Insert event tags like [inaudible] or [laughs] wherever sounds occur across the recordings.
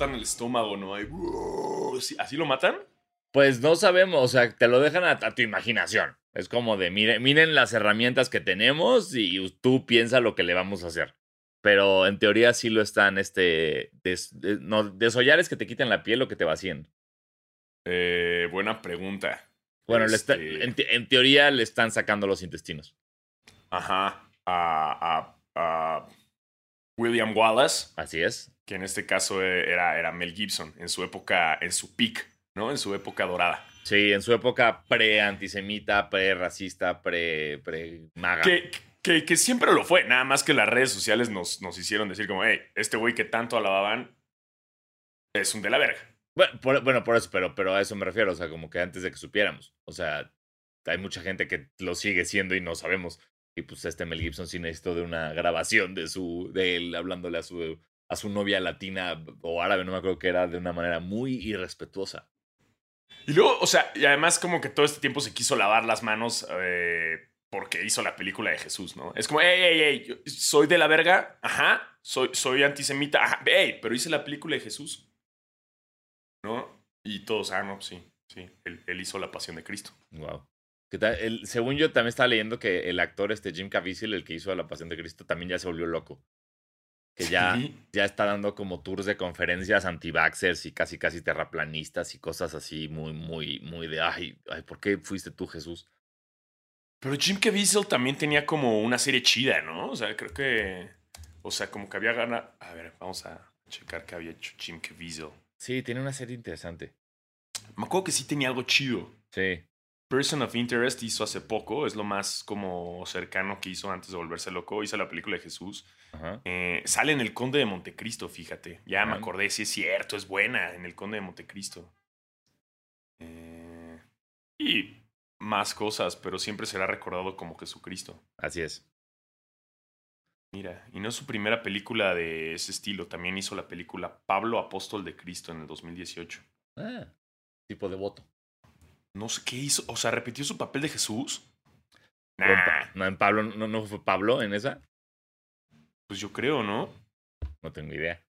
cortan el estómago, ¿no? ¿Sí- ¿Así lo matan? Pues no sabemos, o sea, te lo dejan a, a tu imaginación. Es como de, miren, miren las herramientas que tenemos y tú piensa lo que le vamos a hacer. Pero en teoría sí lo están, este, des- de- no, desollar es que te quiten la piel o que te vacíen. Eh, buena pregunta. Bueno, le está- Este, en, te- en teoría le están sacando los intestinos. Ajá. A, a- a William Wallace, Así es. Que en este caso eh, era, era Mel Gibson, en su época, en su peak, ¿no? En su época dorada. Sí, en su época pre-antisemita, pre-racista, pre- pre-maga. Que, que, que siempre lo fue, nada más que las redes sociales nos, nos hicieron decir como, hey, este güey que tanto alababan es un de la verga. Bueno por, bueno, por eso, pero, pero a eso me refiero, o sea, como que antes de que supiéramos. O sea, hay mucha gente que lo sigue siendo y no sabemos. Y pues este Mel Gibson sí necesitó de una grabación de su, de él hablándole a su, a su novia latina o árabe, no me acuerdo que era, de una manera muy irrespetuosa. Y luego, o sea, y además como que todo este tiempo se quiso lavar las manos eh, porque hizo la película de Jesús, ¿no? Es como, hey, hey, hey, yo soy de la verga, ajá, soy, soy antisemita, ajá, hey, pero hice la película de Jesús, ¿no? Y todos, ah, no, sí, sí, él, él hizo la pasión de Cristo. Wow. ¿Qué tal? El- según yo también estaba leyendo que el actor este Jim Caviezel, el que hizo La Pasión de Cristo, también ya se volvió loco. Que ya, Sí. ya está dando como tours de conferencias anti-vaxxers y casi casi terraplanistas y cosas así muy, muy, muy de, ay, ay, ¿por qué fuiste tú, Jesús? Pero Jim Caviezel también tenía como una serie chida, ¿no? O sea, creo que, o sea, como que había ganado, a ver, vamos a checar qué había hecho Jim Caviezel. Sí, tiene una serie interesante. Me acuerdo que sí tenía algo chido. Sí. Person of Interest hizo hace poco, es lo más como cercano que hizo antes de volverse loco. Hizo la película de Jesús. Ajá. Eh, sale en El Conde de Montecristo, fíjate. Ya me acordé, sí es cierto, es buena en El Conde de Montecristo. Eh, y más cosas, pero siempre será recordado como Jesucristo. Así es. Mira, y no es su primera película de ese estilo, también hizo la película Pablo Apóstol de Cristo en el 2018. Ah, tipo de voto. No sé qué hizo, o sea, repitió su papel de Jesús. Nah, No, en Pablo, no, no fue Pablo en esa. pues yo creo, ¿no? No tengo idea.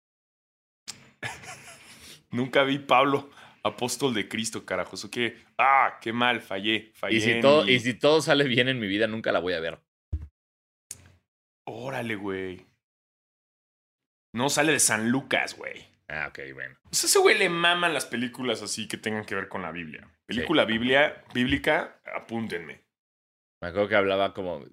[laughs] Nunca vi Pablo, apóstol de Cristo, carajo. Eso que, ah, qué mal, fallé, fallé. Y si, todo, mi- y si todo sale bien en mi vida, nunca la voy a ver. Órale, güey. No sale de San Lucas, güey. Ah, ok, bueno. O sea, ese güey le maman las películas así que tengan que ver con la Biblia. Película biblia, bíblica, apúntenme. Me acuerdo que hablaba como.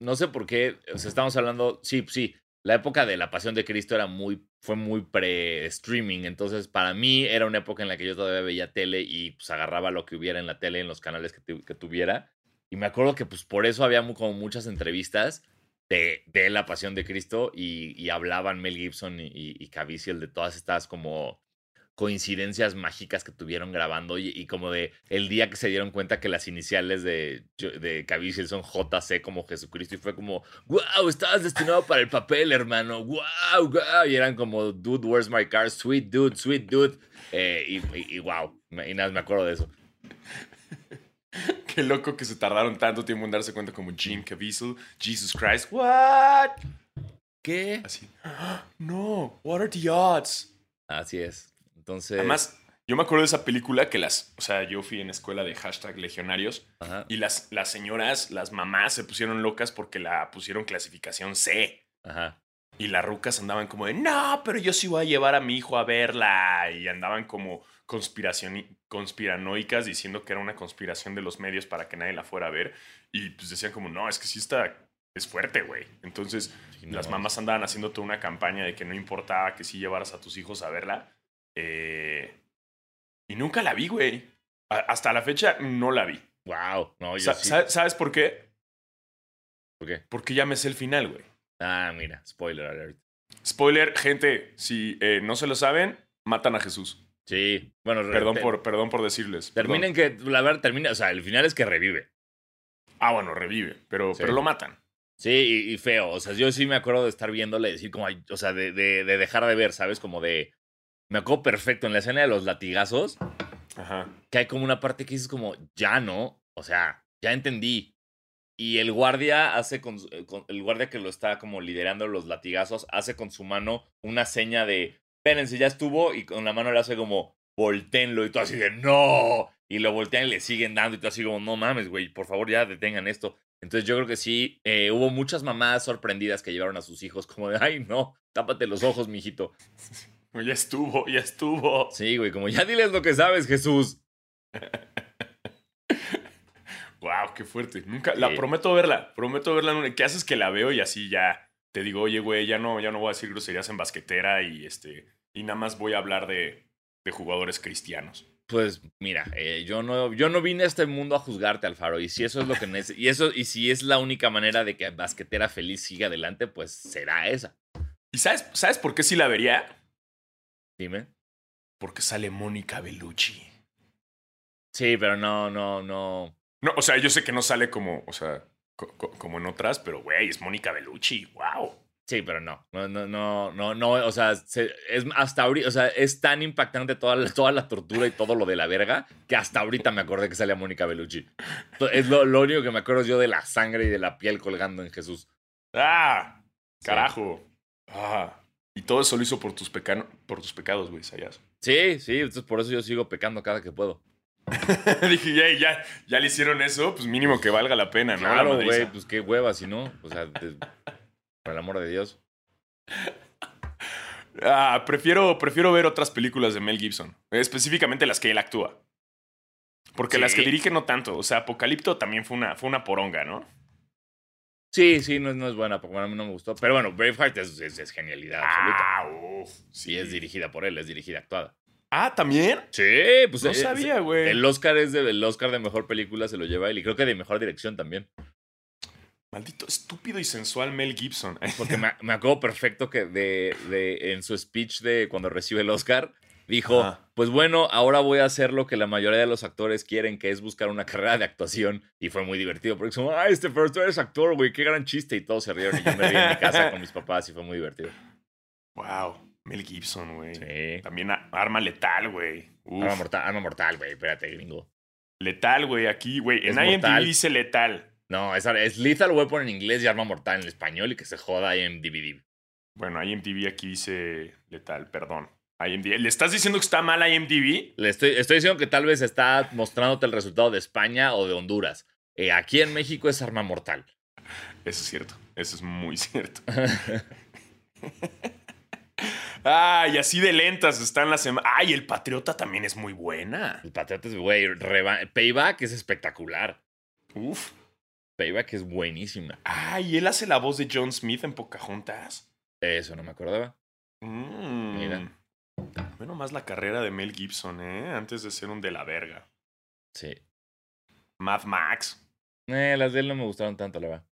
No sé por qué. O sea, estamos hablando. Sí, sí. La época de la Pasión de Cristo era muy. Fue muy pre-streaming. Entonces, para mí era una época en la que yo todavía veía tele y pues agarraba lo que hubiera en la tele, en los canales que, tu- que tuviera. Y me acuerdo que pues por eso había como muchas entrevistas de, la Pasión de Cristo y, hablaban Mel Gibson y, y, de todas estas como coincidencias mágicas que tuvieron grabando y, y como de el día que se dieron cuenta que las iniciales de, de Caviezel son JC como Jesucristo y fue como, wow, estabas destinado para el papel, hermano, wow, wow, y eran como, dude, where's my car, sweet dude, sweet dude, Eh, y, wow, y nada, me acuerdo de eso. [laughs] Qué loco que se tardaron tanto tiempo en darse cuenta como Jim Caviezel, Jesus Christ, what? ¿Qué? Así, "Ah, [gasps] no, what are the odds? Así es. Entonces, Además, yo me acuerdo de esa película que las, o sea, yo fui en escuela de hashtag legionarios ajá, y las, las señoras, las mamás se pusieron locas porque la pusieron clasificación C. ajá, Y las rucas andaban como de, no, pero yo sí voy a llevar a mi hijo a verla. Y andaban como conspiranoicas diciendo que era una conspiración de los medios para que nadie la fuera a ver. Y pues decían como, no, es que sí está, es fuerte, güey. Entonces Sí, no las mamás andaban haciendo toda una campaña de que no importaba que sí llevaras a tus hijos a verla. Eh, y nunca la vi, güey. Hasta la fecha no la vi. wow, no, yo Sa- sí. sa- ¿Sabes por qué? ¿Por qué? Porque ya me sé el final, güey. Ah, mira, spoiler alert. Spoiler, gente, si eh, no se lo saben, matan a Jesús. Sí, bueno, Perdón te- por, perdón por decirles. Terminen que, la verdad, termina, o sea, el final es que revive. Ah, bueno, revive, pero, Sí. pero lo matan. Sí, y, y feo. O sea, yo sí me acuerdo de estar viéndole y decir como, o sea, de, de, de dejar de ver, ¿sabes? Como de... Me acuerdo perfecto en la escena de los latigazos, Ajá. que hay como una parte que dices como, ya no, o sea, ya entendí. Y el guardia hace con, eh, con- el guardia que lo está como liderando los latigazos, hace con su mano una seña de espérense, ya estuvo, y con la mano le hace como, volteenlo, y tú así de, no, y lo voltean y le siguen dando, y tú así como, no mames, güey, por favor ya detengan esto. Entonces yo creo que sí, eh, hubo muchas mamás sorprendidas que llevaron a sus hijos como de, ay, no, tápate los ojos, mijito. Ya estuvo, ya estuvo. Sí, güey, como ya diles lo que sabes, Jesús. [laughs] wow, qué fuerte. Nunca, la prometo verla, prometo verla. ¿Qué haces que la veo y así ya te digo, oye, güey, ya no, ya no voy a decir groserías en basquetera y este, y nada más voy a hablar de, de jugadores cristianos. Pues mira, eh, yo no, yo no vine a este mundo a juzgarte, Alfaro. Y si eso es lo que y eso, y si es la única manera de que basquetera feliz siga adelante, pues será esa. ¿Y sabes, sabes por qué sí la vería? Dime. Porque sale Mónica Bellucci. Sí, pero no, no, no. No, o sea, yo sé que no sale como, o sea, como en otras, pero güey, es Mónica Bellucci, wow. Sí, pero no, no, no, no, no, no o sea, es hasta ahorita, o sea, es tan impactante toda la, toda la tortura y todo lo de la verga que hasta ahorita me acordé que salía Mónica Bellucci. Es lo, único que me acuerdo yo de la sangre y de la piel colgando en Jesús. ¡Ah! ¡Carajo! ¡Ah! Y todo eso lo hizo por tus, por tus pecados, güey, Sayas. Sí, sí, entonces por eso yo sigo pecando cada que puedo. [laughs] Dije, ya, ya, ya le hicieron eso, pues mínimo que valga la pena, ¿no? Claro, güey, pues qué hueva, si no. O sea, por el amor de Dios. [laughs] Ah, prefiero, prefiero ver otras películas de Mel Gibson. Específicamente las que él actúa. Porque las que dirige no tanto. O sea, Apocalipto también fue una, fue una poronga, ¿no? Sí, sí, no, no es buena, porque a mí no me gustó. Pero bueno, Braveheart es, es, genialidad ah, sí. es dirigida por él, es dirigida actuada. Ah, ¿también? Sí, pues no sabía, güey. El Oscar es de, el Oscar de mejor película se lo lleva él y creo que de mejor dirección también. Maldito estúpido y sensual Mel Gibson. [laughs] Porque me, me acuerdo perfecto que de, de, en su speech de cuando recibe el Oscar, dijo, pues bueno, ahora voy a hacer lo que la mayoría de los actores quieren, que es buscar una carrera de actuación. Y fue muy divertido, porque como, ay, este tú eres actor, güey, qué gran chiste. Y todos se rieron y yo me vi en mi casa con mis papás y fue muy divertido. Wow, Mel Gibson, güey. Sí. También arma letal, güey. Arma mortal, arma mortal, güey, espérate, gringo. Letal, güey, aquí, güey. En IMDb dice letal. No, es, es Lethal Weapon en inglés y Arma Mortal en español y que se joda IMDb. Bueno, IMDb aquí dice letal, perdón. IMDb. ¿Le estás diciendo que está mal IMDb? Le estoy, estoy diciendo que tal vez está mostrándote el resultado de España o de Honduras. Eh, aquí en México es Arma Mortal. Eso es cierto. Eso es muy [laughs] cierto. [laughs] Ay, así de lentas están las semanas. Ay, el Patriota también es muy buena. El Patriota es, güey, Payback es espectacular. Uf. Payback es buenísima. Ah, ¿y él hace la voz de John Smith en Pocahontas? Eso no me acordaba. Mm. Mira. Bueno, más la carrera de Mel Gibson, ¿eh? Antes de ser un de la verga. Sí. Mad Max. Eh, las de él no me gustaron tanto, la verdad.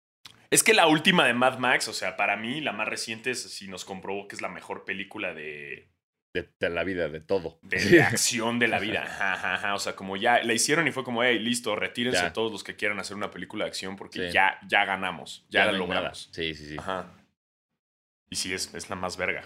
Es que la última de Mad Max, o sea, para mí la más reciente es si nos comprobó que es la mejor película de, de, la vida, de todo. De, [laughs] acción de la vida. O sea, como ya la hicieron y fue como, hey, listo, retírense todos los que quieran hacer una película de acción porque ya, ya ganamos, ya, la logramos. Sí, sí, sí. Ajá. Y sí, es, es la más verga.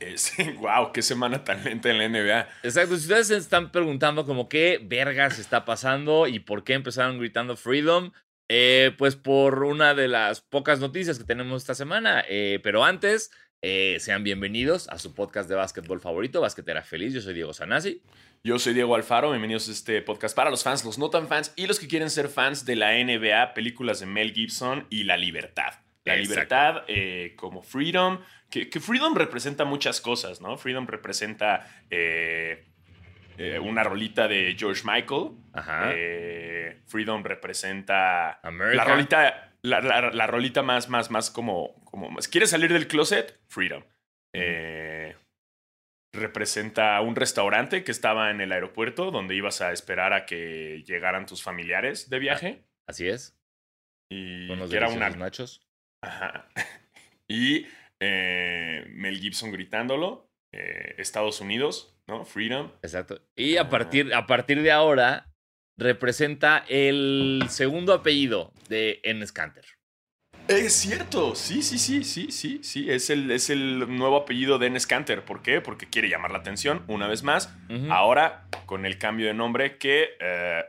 Es, [laughs] wow, qué semana tan lenta en la NBA. Exacto, si ustedes se están preguntando como qué vergas está pasando y por qué empezaron gritando Freedom, eh, pues por una de las pocas noticias que tenemos esta semana. Eh, pero antes, eh, sean bienvenidos a su podcast de básquetbol favorito, Basquetera Feliz. Yo soy Diego Sanasi. Yo soy Diego Alfaro. Bienvenidos a este podcast para los fans, los no tan fans y los que quieren ser fans de la NBA, películas de Mel Gibson y la libertad. La libertad eh, como freedom, que, freedom representa muchas cosas, ¿no? Freedom representa eh, una rolita de George Michael. Ajá. freedom representa la rolita la, rolita más, más, más como, como ¿Quieres salir del closet? Freedom. Eh, representa un restaurante que estaba en el aeropuerto donde ibas a esperar a que llegaran tus familiares de viaje. Así es. Y que era una nachos. Ajá. [laughs] Y eh, Mel Gibson gritándolo. Eh, Estados Unidos, ¿no? Freedom. Exacto. Y a partir, a partir de ahora, representa el segundo apellido de Enes Kanter. Es cierto, sí, sí, sí, sí, sí, sí, es el, es el nuevo apellido de Enes Kanter. ¿Por qué? Porque quiere llamar la atención, una vez más. Ahora, con el cambio de nombre que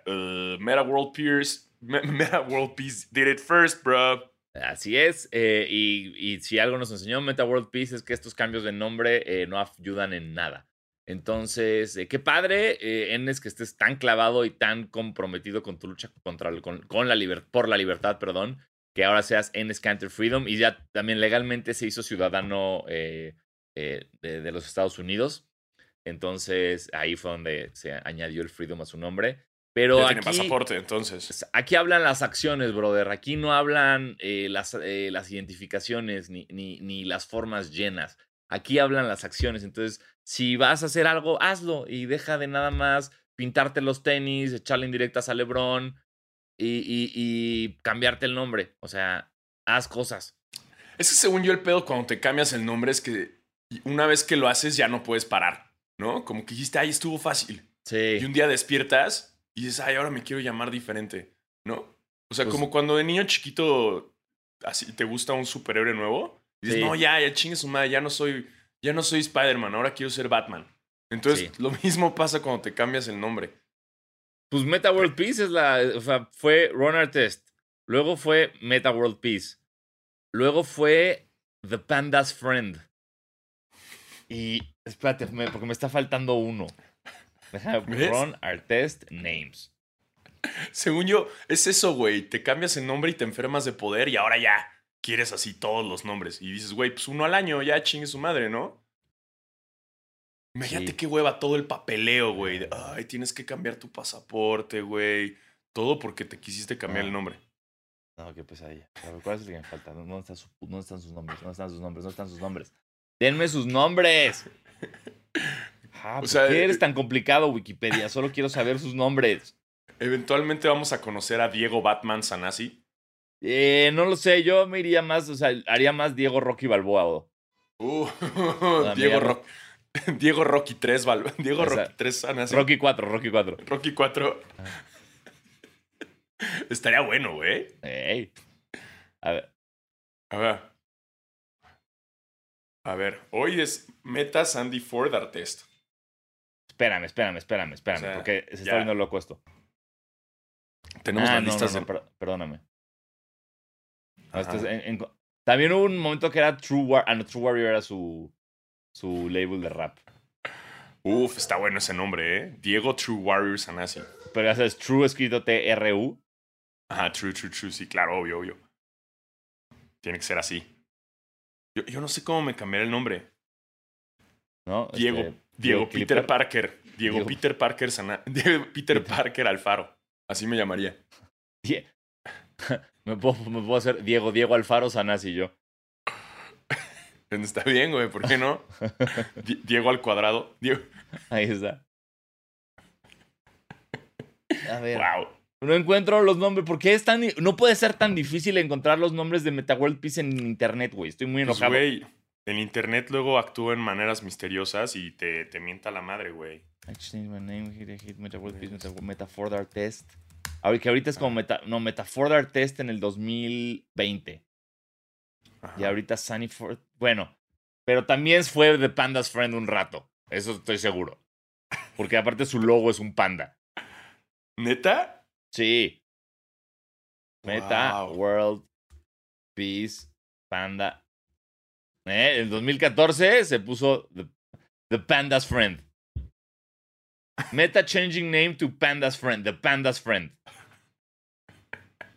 uh, Meta World Peers, [laughs] Meta World Peace did it first, bro. Así es. eh, y, y si algo nos enseñó Meta World Peace es que estos cambios de nombre eh, no ayudan en nada. Entonces, eh, qué padre, eh, Enes, que estés tan clavado y tan comprometido con tu lucha contra, el- con, con la liber- por la libertad, perdón, que ahora seas Enes Canter Freedom y ya también legalmente se hizo ciudadano eh, eh, de, de los Estados Unidos. Entonces, ahí fue donde se añadió el Freedom a su nombre. Pero Ya tiene pasaporte, entonces. Aquí hablan las acciones, brother. Aquí no hablan eh, las, las identificaciones ni, ni, ni las formas llenas. Aquí hablan las acciones. Entonces, si vas a hacer algo, hazlo y deja de nada más pintarte los tenis, echarle indirectas a Lebron y, y, y cambiarte el nombre. O sea, haz cosas. Es que según yo el pedo cuando te cambias el nombre es que una vez que lo haces ya no puedes parar, ¿no? Como que dijiste, ay, estuvo fácil. Sí. Y un día despiertas y dices, ay, ahora me quiero llamar diferente, ¿no? O sea, Pues- como cuando de niño chiquito así te gusta un superhéroe nuevo. Y dices, Sí. no, ya, ya chingue su madre, ya no soy, ya no soy Spider-Man, ahora quiero ser Batman. Entonces, Sí. lo mismo pasa cuando te cambias el nombre. Pues Meta World Peace es la. O sea, fue Runner Test. Luego fue Meta World Peace. Luego fue The Panda's Friend. Y espérate, me- porque me está faltando uno. [laughs] ¿Ves? run our test names. Según yo, es eso, güey. Te cambias el nombre y te enfermas de poder y ahora ya quieres así todos los nombres. Y dices, güey, pues uno al año, ya chingue su madre, ¿no? Imagínate Sí. qué hueva todo el papeleo, güey. de, Ay, tienes que cambiar tu pasaporte, güey. Todo porque te quisiste cambiar el nombre. No, qué pesadilla. ¿cuál es el que me falta? ¿Dónde están, su- dónde están sus nombres? ¿Dónde están sus nombres? ¿Dónde están sus nombres? Denme sus nombres. [laughs] Ah, ¿por sea, qué eres eh, tan complicado, Wikipedia? [laughs] Solo quiero saber sus nombres. Eventualmente vamos a conocer a Diego Batman Sanasi. Eh, no lo sé, yo me iría más, o sea, haría más Diego Rocky Balboa. o- Uh, [laughs] Diego, llamo- Ro- [laughs] Diego Rocky 3, Val- [laughs] Diego Rocky 3 Sanasi. Rocky 4, Rocky 4. Rocky 4. Ah. Estaría bueno, güey. Ey. A ver, A ver. A ver, hoy es Meta Sandy Ford Art Test. espérame, espérame, espérame, espérame, O sea, porque se está ya. volviendo loco esto. Tenemos Ah, las no, no, listas no, de. per- perdóname. Es en- en- también hubo un momento que era True Warrior. Ah, no, True Warrior era su, su label de rap. Uf, está bueno ese nombre, ¿eh? Diego True Warrior Sanasi. Pero ya sabes, True escrito T-R-U. Ajá, true, true, true. Sí, claro, obvio, obvio. Tiene que ser así. Yo, yo no sé cómo me cambié el nombre. ¿no? Diego, Este, Diego. Peter Parker. Diego, Diego- Peter Parker Sana- [laughs] Diego Peter Parker Alfaro. Así me llamaría. Die- [laughs] me, puedo, me puedo hacer Diego, Diego Alfaro Sanasi y yo. [laughs] Está bien, güey, ¿por qué no? [laughs] Di- Diego al cuadrado. Diego. Ahí está. A ver. Wow. No encuentro los nombres. ¿Por qué es tan.? No puede ser tan difícil encontrar los nombres de MetaWorld Peace en internet, güey. Estoy muy Pues, enojado. güey, el internet luego actúa en maneras misteriosas y te, te mienta la madre, güey. I changed my name, hit, hit, MetaWorld Peace, Meta, Art Test. Que ahorita es como Meta. No, Metaford Art Test en el 2020. Ajá. Y ahorita Sunny Ford. Bueno, pero también fue de Panda's Friend un rato. Eso estoy seguro. Porque aparte su logo es un panda. ¿Neta? Sí. Meta Wow. World Peace Panda. ¿Eh? En 2014 se puso The, The Panda's Friend. Meta changing name to Panda's Friend. The Panda's Friend.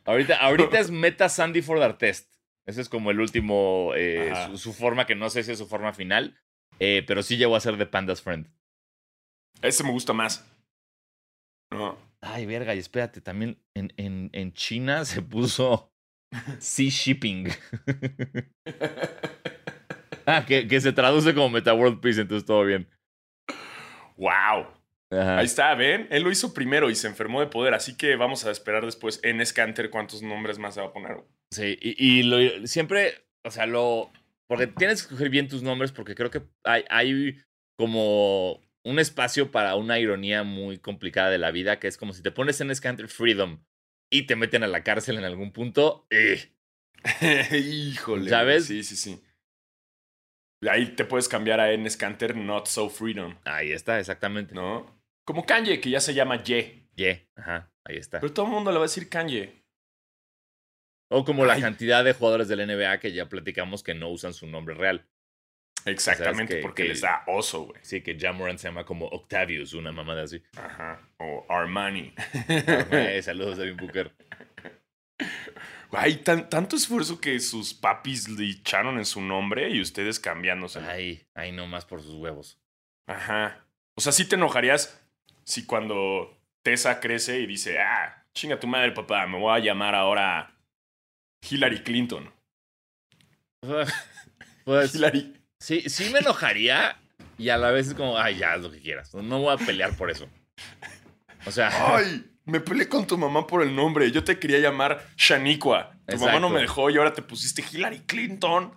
Ahorita, ahorita es [laughs] Meta Sandy for Art Test. Ese es como el último, eh, su, su forma, que no sé si es su forma final, eh, pero sí llegó a ser The Panda's Friend. Ese me gusta más. No. Ay, verga, y espérate, también en, en, en China [laughs] se puso [laughs] Sea Shipping. ah, que, que se traduce como Meta World Peace, entonces todo bien. wow. Ajá. Ahí está, ¿ven? Él lo hizo primero y se enfermó de poder, así que vamos a esperar después en Scanter cuántos nombres más se va a poner. Sí, y, y lo, siempre, o sea, lo. Porque tienes que escoger bien tus nombres, porque creo que hay, hay como un espacio para una ironía muy complicada de la vida, que es como si te pones en Scanter Freedom y te meten a la cárcel en algún punto. ¡eh! [laughs] Híjole. ¿Sabes? Sí, sí, sí. Ahí te puedes cambiar a en Scanter Not So Freedom, Ahí está, exactamente. ¿no? Como Kanye, que ya se llama Ye. Yeah, ajá, ahí está. Pero todo el mundo le va a decir Kanye. O como la cantidad de jugadores del NBA que ya platicamos que no usan su nombre real. Exactamente, que- porque que- les da oso, güey. Sí, que Jamoran se llama como Octavius, una mamada así. Ajá. O Armani. Eh, [laughs] saludos, Devin Booker. Hay tan, tanto esfuerzo que sus papis le echaron en su nombre y ustedes cambiándose. Ay, ay, no más por sus huevos. Ajá. O sea, sí te enojarías si cuando Tessa crece y dice, ah, chinga tu madre, papá, me voy a llamar ahora Hillary Clinton. [laughs] Pues Hillary. sí, sí me enojaría y a la vez es como, ay, ya, haz lo que quieras. No voy a pelear por eso. O sea, Ay, [laughs] me peleé con tu mamá por el nombre. Yo te quería llamar Shaniqua. Tu mamá no me dejó y ahora te pusiste Hillary Clinton.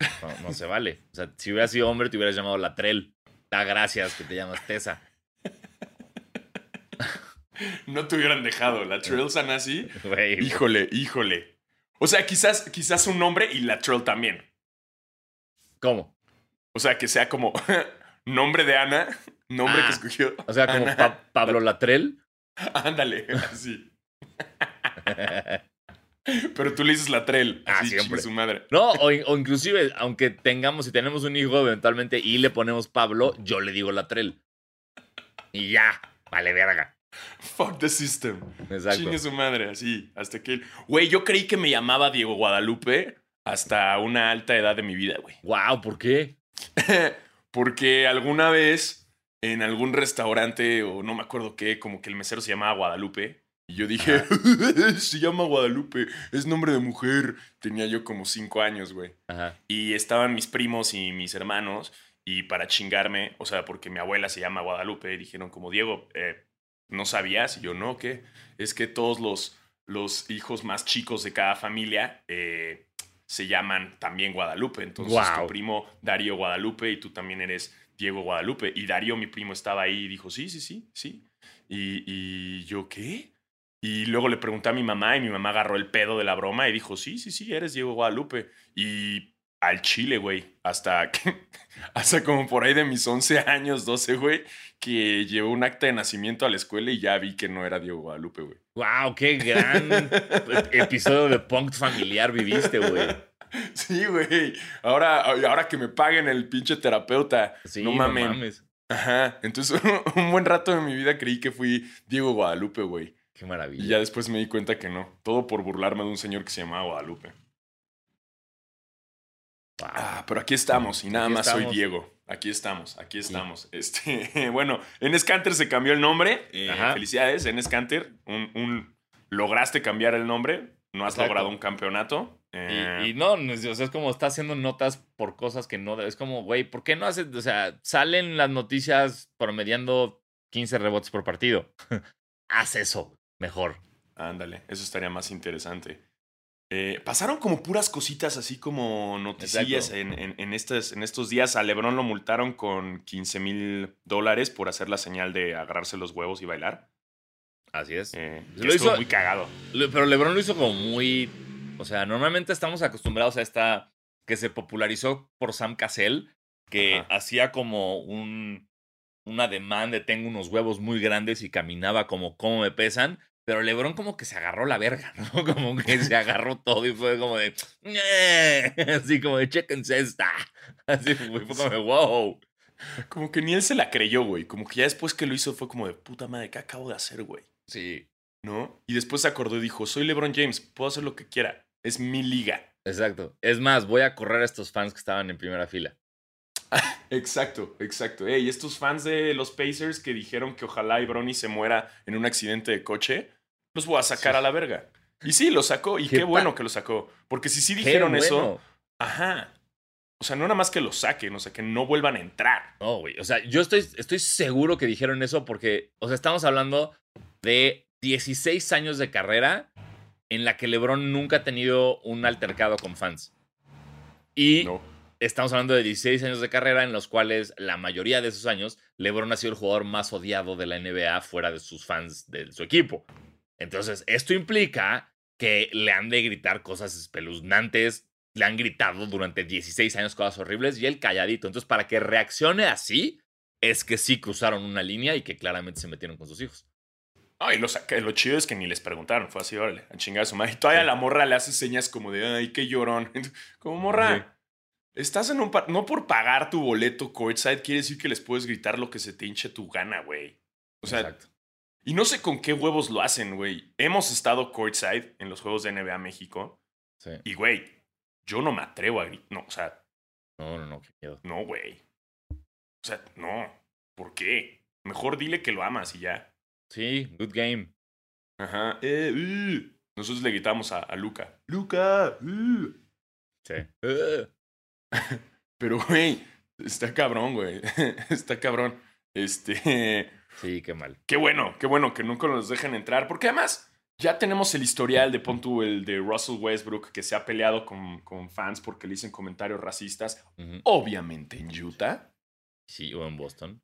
no, no se vale. O sea, si hubieras sido hombre, te hubieras llamado Latrell. Da gracias que te llamas Tessa. [laughs] No te hubieran dejado. La Trail Sanasi. [laughs] Híjole, híjole. O sea, quizás, quizás un nombre y la Trail también. ¿Cómo? O sea, que sea como [laughs] nombre de Ana, nombre Ah. que escogió. O sea, como. Pa- Pablo Latrell. Ándale, así. Pero tú le dices la Trail. Ah, así, siempre. su madre. No, o, o inclusive, aunque tengamos, si tenemos un hijo eventualmente y le ponemos Pablo, yo le digo Latrell. Y ya, vale verga. [laughs] Fuck the system. Exacto. Chingue su madre, así. Hasta que. Güey, yo creí que me llamaba Diego Guadalupe hasta una alta edad de mi vida, güey. Wow, ¿por qué? [laughs] Porque alguna vez en algún restaurante o no me acuerdo qué, como que el mesero se llamaba Guadalupe. Y yo dije, [laughs] se llama Guadalupe, es nombre de mujer. Tenía yo como cinco años, güey. Ajá. Y estaban mis primos y mis hermanos. Y para chingarme, o sea, porque mi abuela se llama Guadalupe, dijeron como, Diego, eh, ¿no sabías? Y yo, no, ¿qué? Es que todos los, los hijos más chicos de cada familia eh, se llaman también Guadalupe. Entonces tu primo Darío Guadalupe y tú también eres Diego Guadalupe. Y Darío, mi primo, estaba ahí y dijo, sí, sí, sí, sí. Y, y yo, ¿qué? Y luego le pregunté a mi mamá y mi mamá agarró el pedo de la broma y dijo, sí, sí, sí, eres Diego Guadalupe. Y al chile, güey, hasta, que- [laughs] hasta como por ahí de mis 11 años, 12, güey, que llevé un acta de nacimiento a la escuela y ya vi que no era Diego Guadalupe, güey. Wow, qué gran ep- [laughs] episodio de punk familiar viviste, güey. Sí, güey. Ahora, ahora que me paguen el pinche terapeuta. Sí, no mames. Ajá. Entonces, [laughs] un buen rato de mi vida creí que fui Diego Guadalupe, güey. Qué Y maravilla. ya después me di cuenta que no. Todo por burlarme de un señor que se llamaba Guadalupe. Ah, pero aquí estamos y nada Aquí más soy. Diego. Aquí estamos, aquí estamos. Este, [laughs] bueno, en Scanter se cambió el nombre. Eh, felicidades, en Scanter. Un, un- lograste cambiar el nombre. No has Exacto. logrado un campeonato. Eh, Y, y no, o sea, es como está haciendo notas por cosas que no. Es como, güey, ¿por qué no haces? O sea, salen las noticias promediando 15 rebotes por partido. [laughs] Haz eso mejor. Ándale, eso estaría más interesante. Eh, pasaron como puras cositas así como noticias en, en, en estos días. A Lebron lo multaron con 15 mil dólares por hacer la señal de agarrarse los huevos y bailar. Así es. Eh, Lo hizo- muy cagado. Pero LeBron lo hizo como muy. O sea, normalmente estamos acostumbrados a esta. que se popularizó por Sam Cassell, que Ajá. hacía como un. una demanda de tengo unos huevos muy grandes y caminaba como cómo me pesan. Pero LeBron como que se agarró la verga, [laughs] ¿no? Como que se agarró todo y fue como de. Así como de chequen esta. [laughs] Así fue, fue como de wow. Como que ni él se la creyó, güey. Como que ya después que lo hizo fue como de puta madre, ¿qué acabo de hacer, güey? Sí, ¿No? Y después se acordó y dijo, soy LeBron James, puedo hacer lo que quiera. Es mi liga. exacto. Es más, voy a correr a estos fans que estaban en primera fila. [laughs] Exacto, exacto. Ey, estos fans de los Pacers que dijeron que ojalá y Bronny se muera en un accidente de coche, los voy a sacar Sí. a la verga. Y sí, lo sacó. Y Qué bueno que lo sacó. Porque si sí dijeron eso, ajá. O sea, no nada más que lo saquen, o sea, que no vuelvan a entrar. No, güey. O sea, yo estoy, estoy seguro que dijeron eso porque, o sea, estamos hablando de 16 años de carrera en la que LeBron nunca ha tenido un altercado con fans. Y No. Estamos hablando de 16 años de carrera en los cuales la mayoría de esos años LeBron ha sido el jugador más odiado de la NBA fuera de sus fans de su equipo. Entonces, esto implica que le han de gritar cosas espeluznantes, le han gritado durante 16 años cosas horribles y él calladito. Entonces, para que reaccione así, es que sí cruzaron una línea y que claramente se metieron con sus hijos. Ay, lo, lo chido es que ni les preguntaron. Fue así, órale, a chingar a su madre. Y todavía Sí. la morra le hace señas como de, ay, qué llorón. [laughs] Como morra, estás en un... par- No por pagar tu boleto courtside quiere decir que les puedes gritar lo que se te hinche tu gana, güey. O sea, Exacto. y no sé con qué huevos lo hacen, güey. Hemos estado courtside en los juegos de NBA México. Sí. Y, güey, yo no me atrevo a gritar. No, o sea, No, no, no, qué miedo. no, güey. O sea, no. ¿Por qué? Mejor dile que lo amas y ya. Sí, good game. Ajá. Eh, uh. Nosotros le gritamos a, a Luca. Luca. uh. Sí. Uh, [laughs] Pero, güey, está cabrón, güey. [laughs] está cabrón. Este. Sí, qué mal. Qué bueno, qué bueno que nunca nos dejen entrar. Porque además, ya tenemos el historial de Pontu, el de Russell Westbrook, que se ha peleado con, con fans porque le dicen comentarios racistas. Obviamente en Utah. Sí, o en Boston.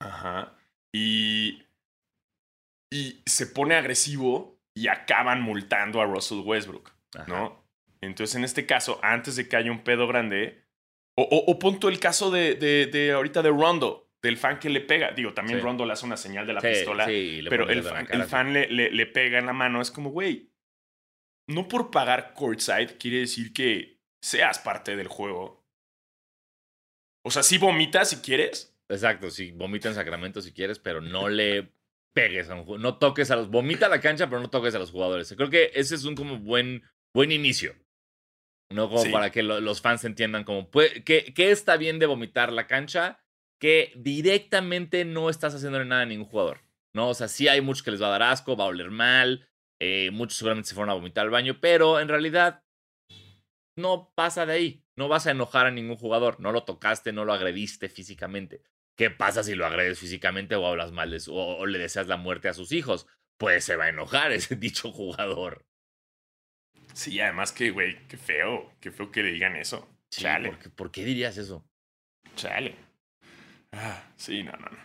Ajá. Y. Y se pone agresivo y acaban multando a Russell Westbrook, Ajá. ¿no? Entonces, en este caso, antes de que haya un pedo grande. O, o, o pon tú el caso de, de, de ahorita de Rondo, del fan que le pega. Digo, también Sí. Rondo le hace una señal de la Sí, pistola. sí, pero el fan, el fan le, le- le pega en la mano. Es como, güey, no por pagar courtside quiere decir que seas parte del juego. O sea, sí vomitas si quieres. Exacto, sí, vomita en Sacramento si quieres, pero no le pegues a un jugador. No toques a los. Vomita la cancha, pero no toques a los jugadores. Creo que ese es un como buen, buen inicio. No como Sí. para que lo- los fans entiendan como puede- que, que está bien de vomitar la cancha, que directamente no estás haciéndole nada a ningún jugador. ¿no? O sea, sí hay muchos que les va a dar asco, va a oler mal, eh, muchos seguramente se fueron a vomitar al baño, pero en realidad no pasa de ahí. No vas a enojar a ningún jugador. No lo tocaste, no lo agrediste físicamente. ¿Qué pasa si lo agredes físicamente o hablas mal de su, o, o le deseas la muerte a sus hijos? Pues se va a enojar [laughs] ese dicho jugador. Sí, además que, güey, qué feo. Qué feo que le digan eso. Sí, Chale. ¿por, qué, por qué dirías eso? Chale. Ah, sí, no, no, no.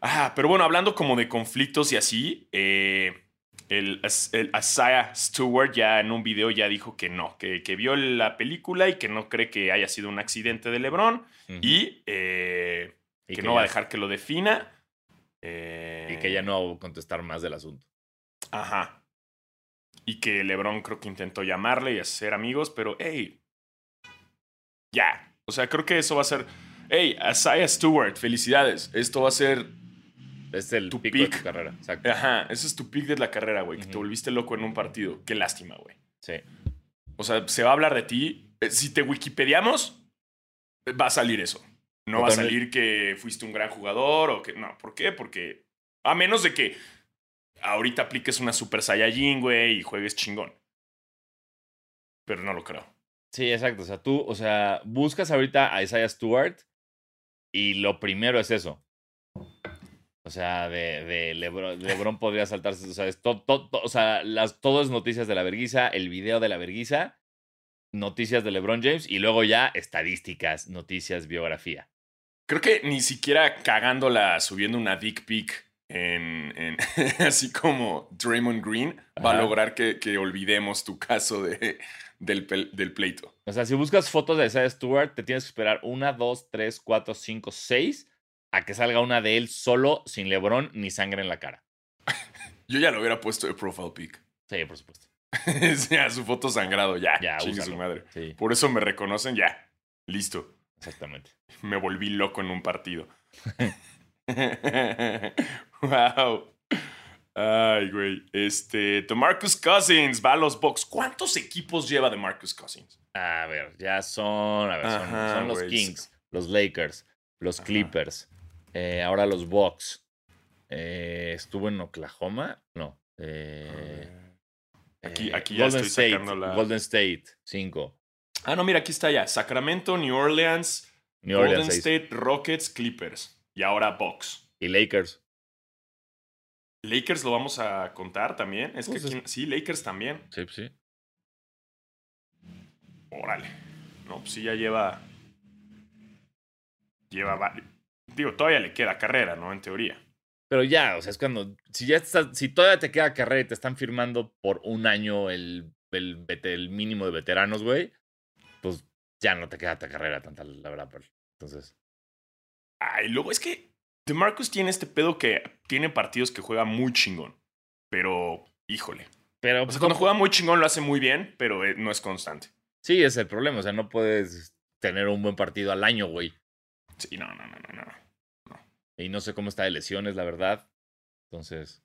Ah, pero bueno, hablando como de conflictos y así, eh, el, el Isaiah Stewart ya en un video ya dijo que no, que, que vio la película y que no cree que haya sido un accidente de LeBron y, eh, Y que, no va a dejar que lo defina. Eh, Y que ya no va a contestar más del asunto. Ajá. Y que LeBron creo que intentó llamarle y hacer amigos, pero hey, ya. O sea, creo que eso va a ser. Hey, Isaiah Stewart, felicidades. Esto va a ser. Es el Tu pico de pick. tu carrera. Exacto. Ajá, ese es tu pick de la carrera, güey. Que te volviste loco en un partido. Qué lástima, güey. Sí. O sea, se va a hablar de ti. Eh, Si te wikipediamos, va a salir eso. No va a salir que fuiste un gran jugador o que. No, ¿por qué? Porque. A menos de que ahorita apliques una Super Saiyajin, güey, y juegues chingón. Pero no lo creo. Sí, exacto. O sea, tú, o sea, buscas ahorita a Isaiah Stewart y lo primero es eso. O sea, de, de Lebron, Lebron podría saltarse, o sea, es to- to- to- o sea las, todo es noticias de la verguiza, el video de la verguiza, noticias de LeBron James y luego ya estadísticas, noticias, biografía. Creo que ni siquiera cagándola subiendo una dick pic en, en- [laughs] así como Draymond Green va a lograr que, que olvidemos tu caso de, del, del pleito. O sea, si buscas fotos de Isaiah Stewart, te tienes que esperar una, dos, tres, cuatro, cinco, seis a que salga una de él solo, sin LeBron ni sangre en la cara. [laughs] Yo ya lo hubiera puesto de profile pic. Sí, por supuesto. [laughs] ya, su foto sangrado, ya. Ya, su madre. Sí, Por eso me reconocen, ya. Listo. exactamente. Me volví loco en un partido. [laughs] wow. Ay, güey. Este, DeMarcus Cousins va a los Bucks. ¿Cuántos equipos lleva DeMarcus Cousins? A ver, ya son, a ver, son, Ajá, son los güey. Kings, los Lakers, los Ajá. Clippers, eh, ahora los Bucks. Eh, estuvo en Oklahoma, no. eh, Aquí- aquí ya Golden estoy State, sacando la- Golden State, 5. Ah, no, mira, aquí está ya. Sacramento, New Orleans, New Golden Orleans, 6. State, Rockets, Clippers. Y ahora Bucks. Y Lakers. Lakers lo vamos a contar también. Es que Pues es- sí, Lakers también. Sí, sí. Órale. No, pues sí, ya lleva. Lleva. va- Digo, todavía le queda carrera, ¿no? En teoría. Pero ya, o sea, es cuando. Si ya estás, si todavía te queda carrera y te están firmando por un año el, el, mínimo de veteranos, güey, pues ya no te queda ta carrera tanta, la verdad. Pero, entonces. Ay, luego es que DeMarcus tiene este pedo que tiene partidos que juega muy chingón. pero híjole. Pero O sea, cuando ¿cómo- juega muy chingón lo hace muy bien, pero eh, no es constante. Sí, es el problema. O sea, no puedes tener un buen partido al año, güey. Sí, no, no, no, no, no. Y no sé cómo está de lesiones, la verdad. Entonces,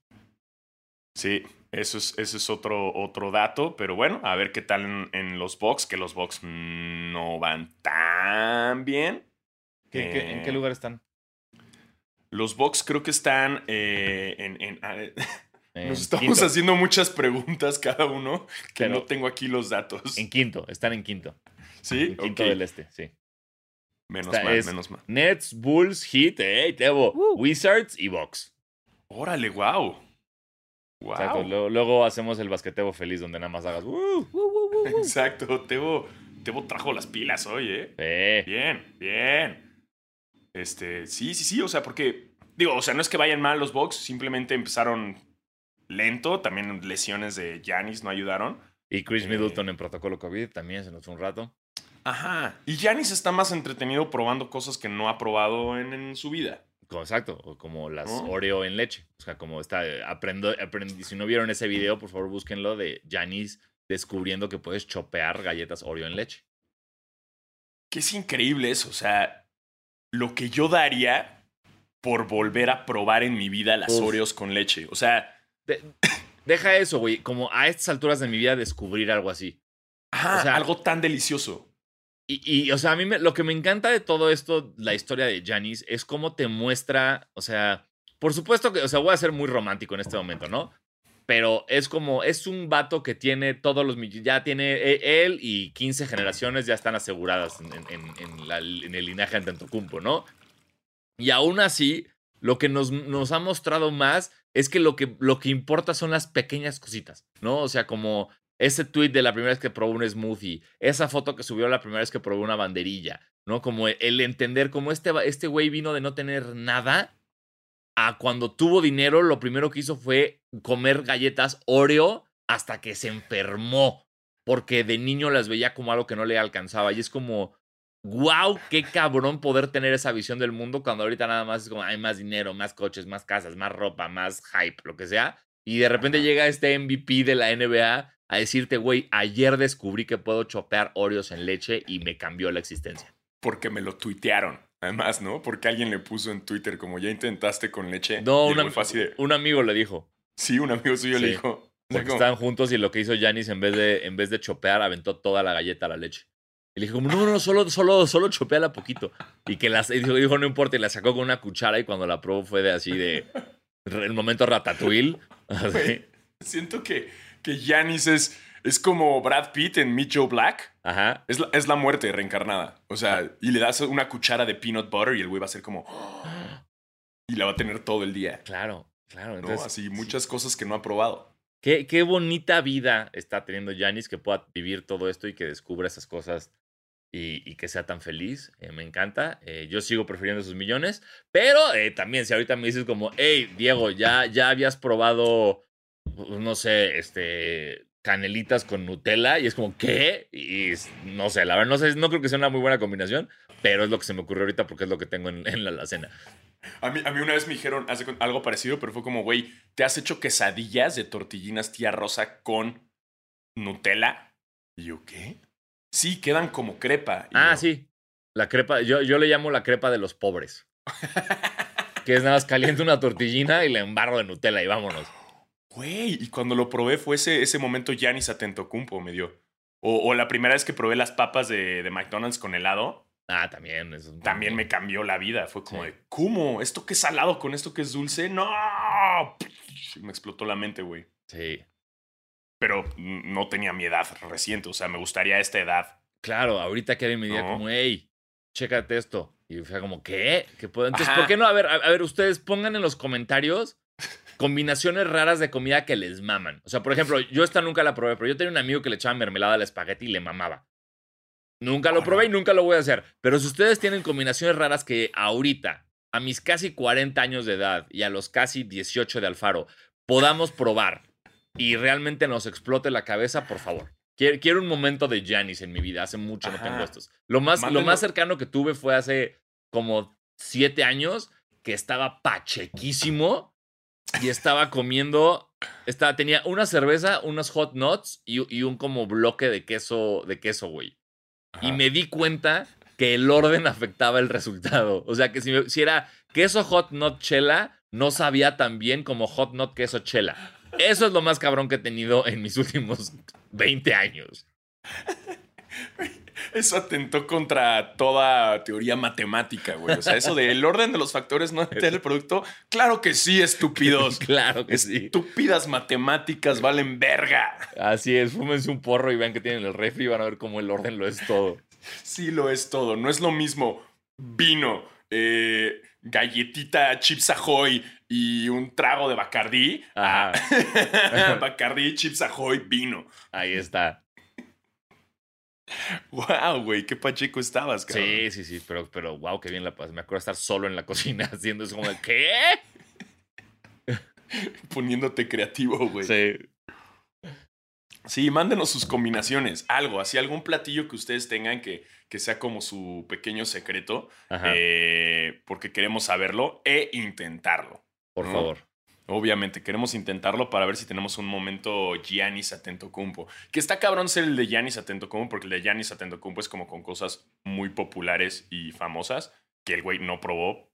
Sí, eso es, eso es otro, otro dato, pero bueno, a ver qué tal en, en los Bucks, que los mm, no van tan bien. ¿Qué- qué- ¿en qué Eh, lugar están? Los Bucks creo que están eh, en... en- [laughs] a ver, En nos estamos quinto. haciendo muchas preguntas cada uno que Pero- no tengo aquí los datos. En quinto, están en quinto. ¿Sí? En quinto del este, sí. Menos Está- mal, es- menos mal. Nets, Bulls, Heat, hey, Tebo, Wizards y Bucks. Órale, wow. Wow. Exacto. Luego, luego hacemos el basquetebo feliz donde nada más hagas. "Uh". [laughs] Exacto. Tebo, Tebo trajo las pilas hoy, ¿eh? Eh, Bien, bien. Este, sí, sí, sí, o sea, porque, digo, o sea, no es que vayan mal los Bucks, simplemente empezaron lento, también lesiones de Giannis no ayudaron. Y Chris Eh. Middleton en protocolo COVID también se nos fue un rato. Ajá. Y Giannis está más entretenido probando cosas que no ha probado en, en su vida. Exacto, como las Oh. Oreo en leche. O sea, como está, eh, aprendo, aprendi- si no vieron ese video, por favor búsquenlo de Janis descubriendo que puedes chopear galletas Oreo en leche. Que es increíble eso, o sea, lo que yo daría por volver a probar en mi vida las Uf. Oreos con leche. O sea, De- [coughs] deja eso, güey, como a estas alturas de mi vida descubrir algo así. ajá, O sea- algo tan delicioso. Y, y, o sea, a mí me- lo que me encanta de todo esto, la historia de Janis, es cómo te muestra, o sea, por supuesto que, o sea, voy a ser muy romántico en este momento, ¿no? Pero es como, es un vato que tiene todos los, mill- ya tiene, e- él y 15 generaciones ya están aseguradas en, en- en- la- en el linaje Antetokounmpo, ¿no? Y aún así, lo que nos, nos ha mostrado más es que lo, que lo que importa son las pequeñas cositas, ¿no? O sea, como ese tweet de la primera vez que probó un smoothie, esa foto que subió la primera vez que probó una banderilla, ¿no? Como el entender cómo este, este güey vino de no tener nada a cuando tuvo dinero, lo primero que hizo fue comer galletas Oreo hasta que se enfermó, porque de niño las veía como algo que no le alcanzaba. Y es como, wow, qué cabrón poder tener esa visión del mundo cuando ahorita nada más es como, hay más dinero, más coches, más casas, más ropa, más hype, lo que sea. Y de repente llega este MVP de la NBA a decirte, güey, ayer descubrí que puedo chopear Oreos en leche y me cambió la existencia. Porque me lo tuitearon. Además, ¿no? Porque alguien le puso en Twitter, como ya intentaste con leche. No, una- de, un amigo le dijo, Sí, un amigo suyo le dijo. o sea, porque como, estaban juntos y lo que hizo Janis en vez de, en vez de chopear, aventó toda la galleta a la leche. Y le dijo, como, no, no, solo, solo, solo chopeala poquito. Y que las, y dijo, dijo, no importa, y la sacó con una cuchara y cuando la probó fue de así de, el momento ratatouille. así. Siento que, que Giannis es, es como Brad Pitt en Meet Joe Black. Ajá. Es la, es la muerte reencarnada. O sea, y le das una cuchara de peanut butter y el güey va a ser como... Y la va a tener todo el día. Claro, claro. ¿no? Entonces, Así, muchas cosas que no ha probado. Qué, qué bonita vida está teniendo Janis que pueda vivir todo esto y que descubra esas cosas y, y que sea tan feliz. Eh, me encanta. Eh, yo sigo prefiriendo sus millones. Pero eh, también, si ahorita me dices como, hey, Diego, ya, ya habías probado, no sé, este, canelitas con Nutella. Y es como, ¿qué? Y no sé, la verdad, no sé, no creo que sea una muy buena combinación. Pero es lo que se me ocurrió ahorita porque es lo que tengo en, en la alacena. A mí, a mí una vez me dijeron algo parecido, pero fue como, güey, ¿te has hecho quesadillas de tortillinas tía Rosa con Nutella? Y yo, ¿qué? Sí, quedan como crepa. Y Ah, yo, sí. La crepa, yo, yo le llamo la crepa de los pobres. [laughs] que es nada más caliente una tortillina y le embarro de Nutella y vámonos. Güey, y cuando lo probé fue ese, ese momento Giannis Atentocumpo me dio. O, o la primera vez que probé las papas de, de McDonald's con helado, Ah, también. Es también me cambió la vida. Fue como Sí. de, ¿cómo? ¿Esto que es salado con esto que es dulce? ¡No! Me explotó la mente, güey. Sí. Pero no tenía mi edad reciente, o sea, me gustaría esta edad. Claro, ahorita que alguien me diga No. como, hey, chécate esto. Y fue como, ¿qué? ¿Qué puedo? Entonces, Ajá. ¿por qué no? A ver, a, a ver, ustedes pongan en los comentarios combinaciones raras de comida que les maman. O sea, por ejemplo, yo esta nunca la probé, pero yo tenía un amigo que le echaba mermelada al espagueti y le mamaba. Nunca lo probé y nunca lo voy a hacer. Pero si ustedes tienen combinaciones raras que ahorita, a mis casi 40 años de edad y a los casi 18 de Alfaro, podamos probar y realmente nos explote la cabeza, por favor. Quiero, quiero un momento de Janis en mi vida. Hace mucho no Ajá. tengo estos. Lo más, lo más cercano que tuve fue hace como siete años que estaba pachequísimo y estaba comiendo Estaba, tenía una cerveza, unos hot nuts y, y un como bloque de queso, de queso, güey. Y me di cuenta que el orden afectaba el resultado. O sea, que si, me- si era queso hot nut chela, no sabía tan bien como hot nut queso chela. Eso es lo más cabrón que he tenido en mis últimos 20 años. [laughs] Eso atentó contra toda teoría matemática, güey. O sea, eso de el orden de los factores no altera el producto. Claro que sí, estúpidos. [laughs] Claro que sí. Estúpidas matemáticas valen verga. Así es, fúmense un porro y vean que tienen el refri y van a ver cómo el orden lo es todo. Sí lo es todo. No es lo mismo vino, eh, galletita Chips Ahoy y un trago de Bacardí. Ajá. [laughs] Bacardí, Chips Ahoy, vino. Ahí está. Wow, güey, qué pacheco estabas, cabrón. Sí, sí, sí, pero, pero wow, qué bien la pasé. Me acuerdo estar solo en la cocina [laughs] haciendo eso como de, ¿qué? [laughs] Poniéndote creativo, güey. Sí. Sí. mándenos sus combinaciones. Algo, así algún platillo que ustedes tengan que, que sea como su pequeño secreto. Eh, porque queremos saberlo e intentarlo. por ¿no? favor. Obviamente, queremos intentarlo para ver si tenemos un momento Giannis Atentocumpo. Que está cabrón ser el de Giannis Atentocumpo, porque el de Giannis Atentocumpo es como con cosas muy populares y famosas que el güey no probó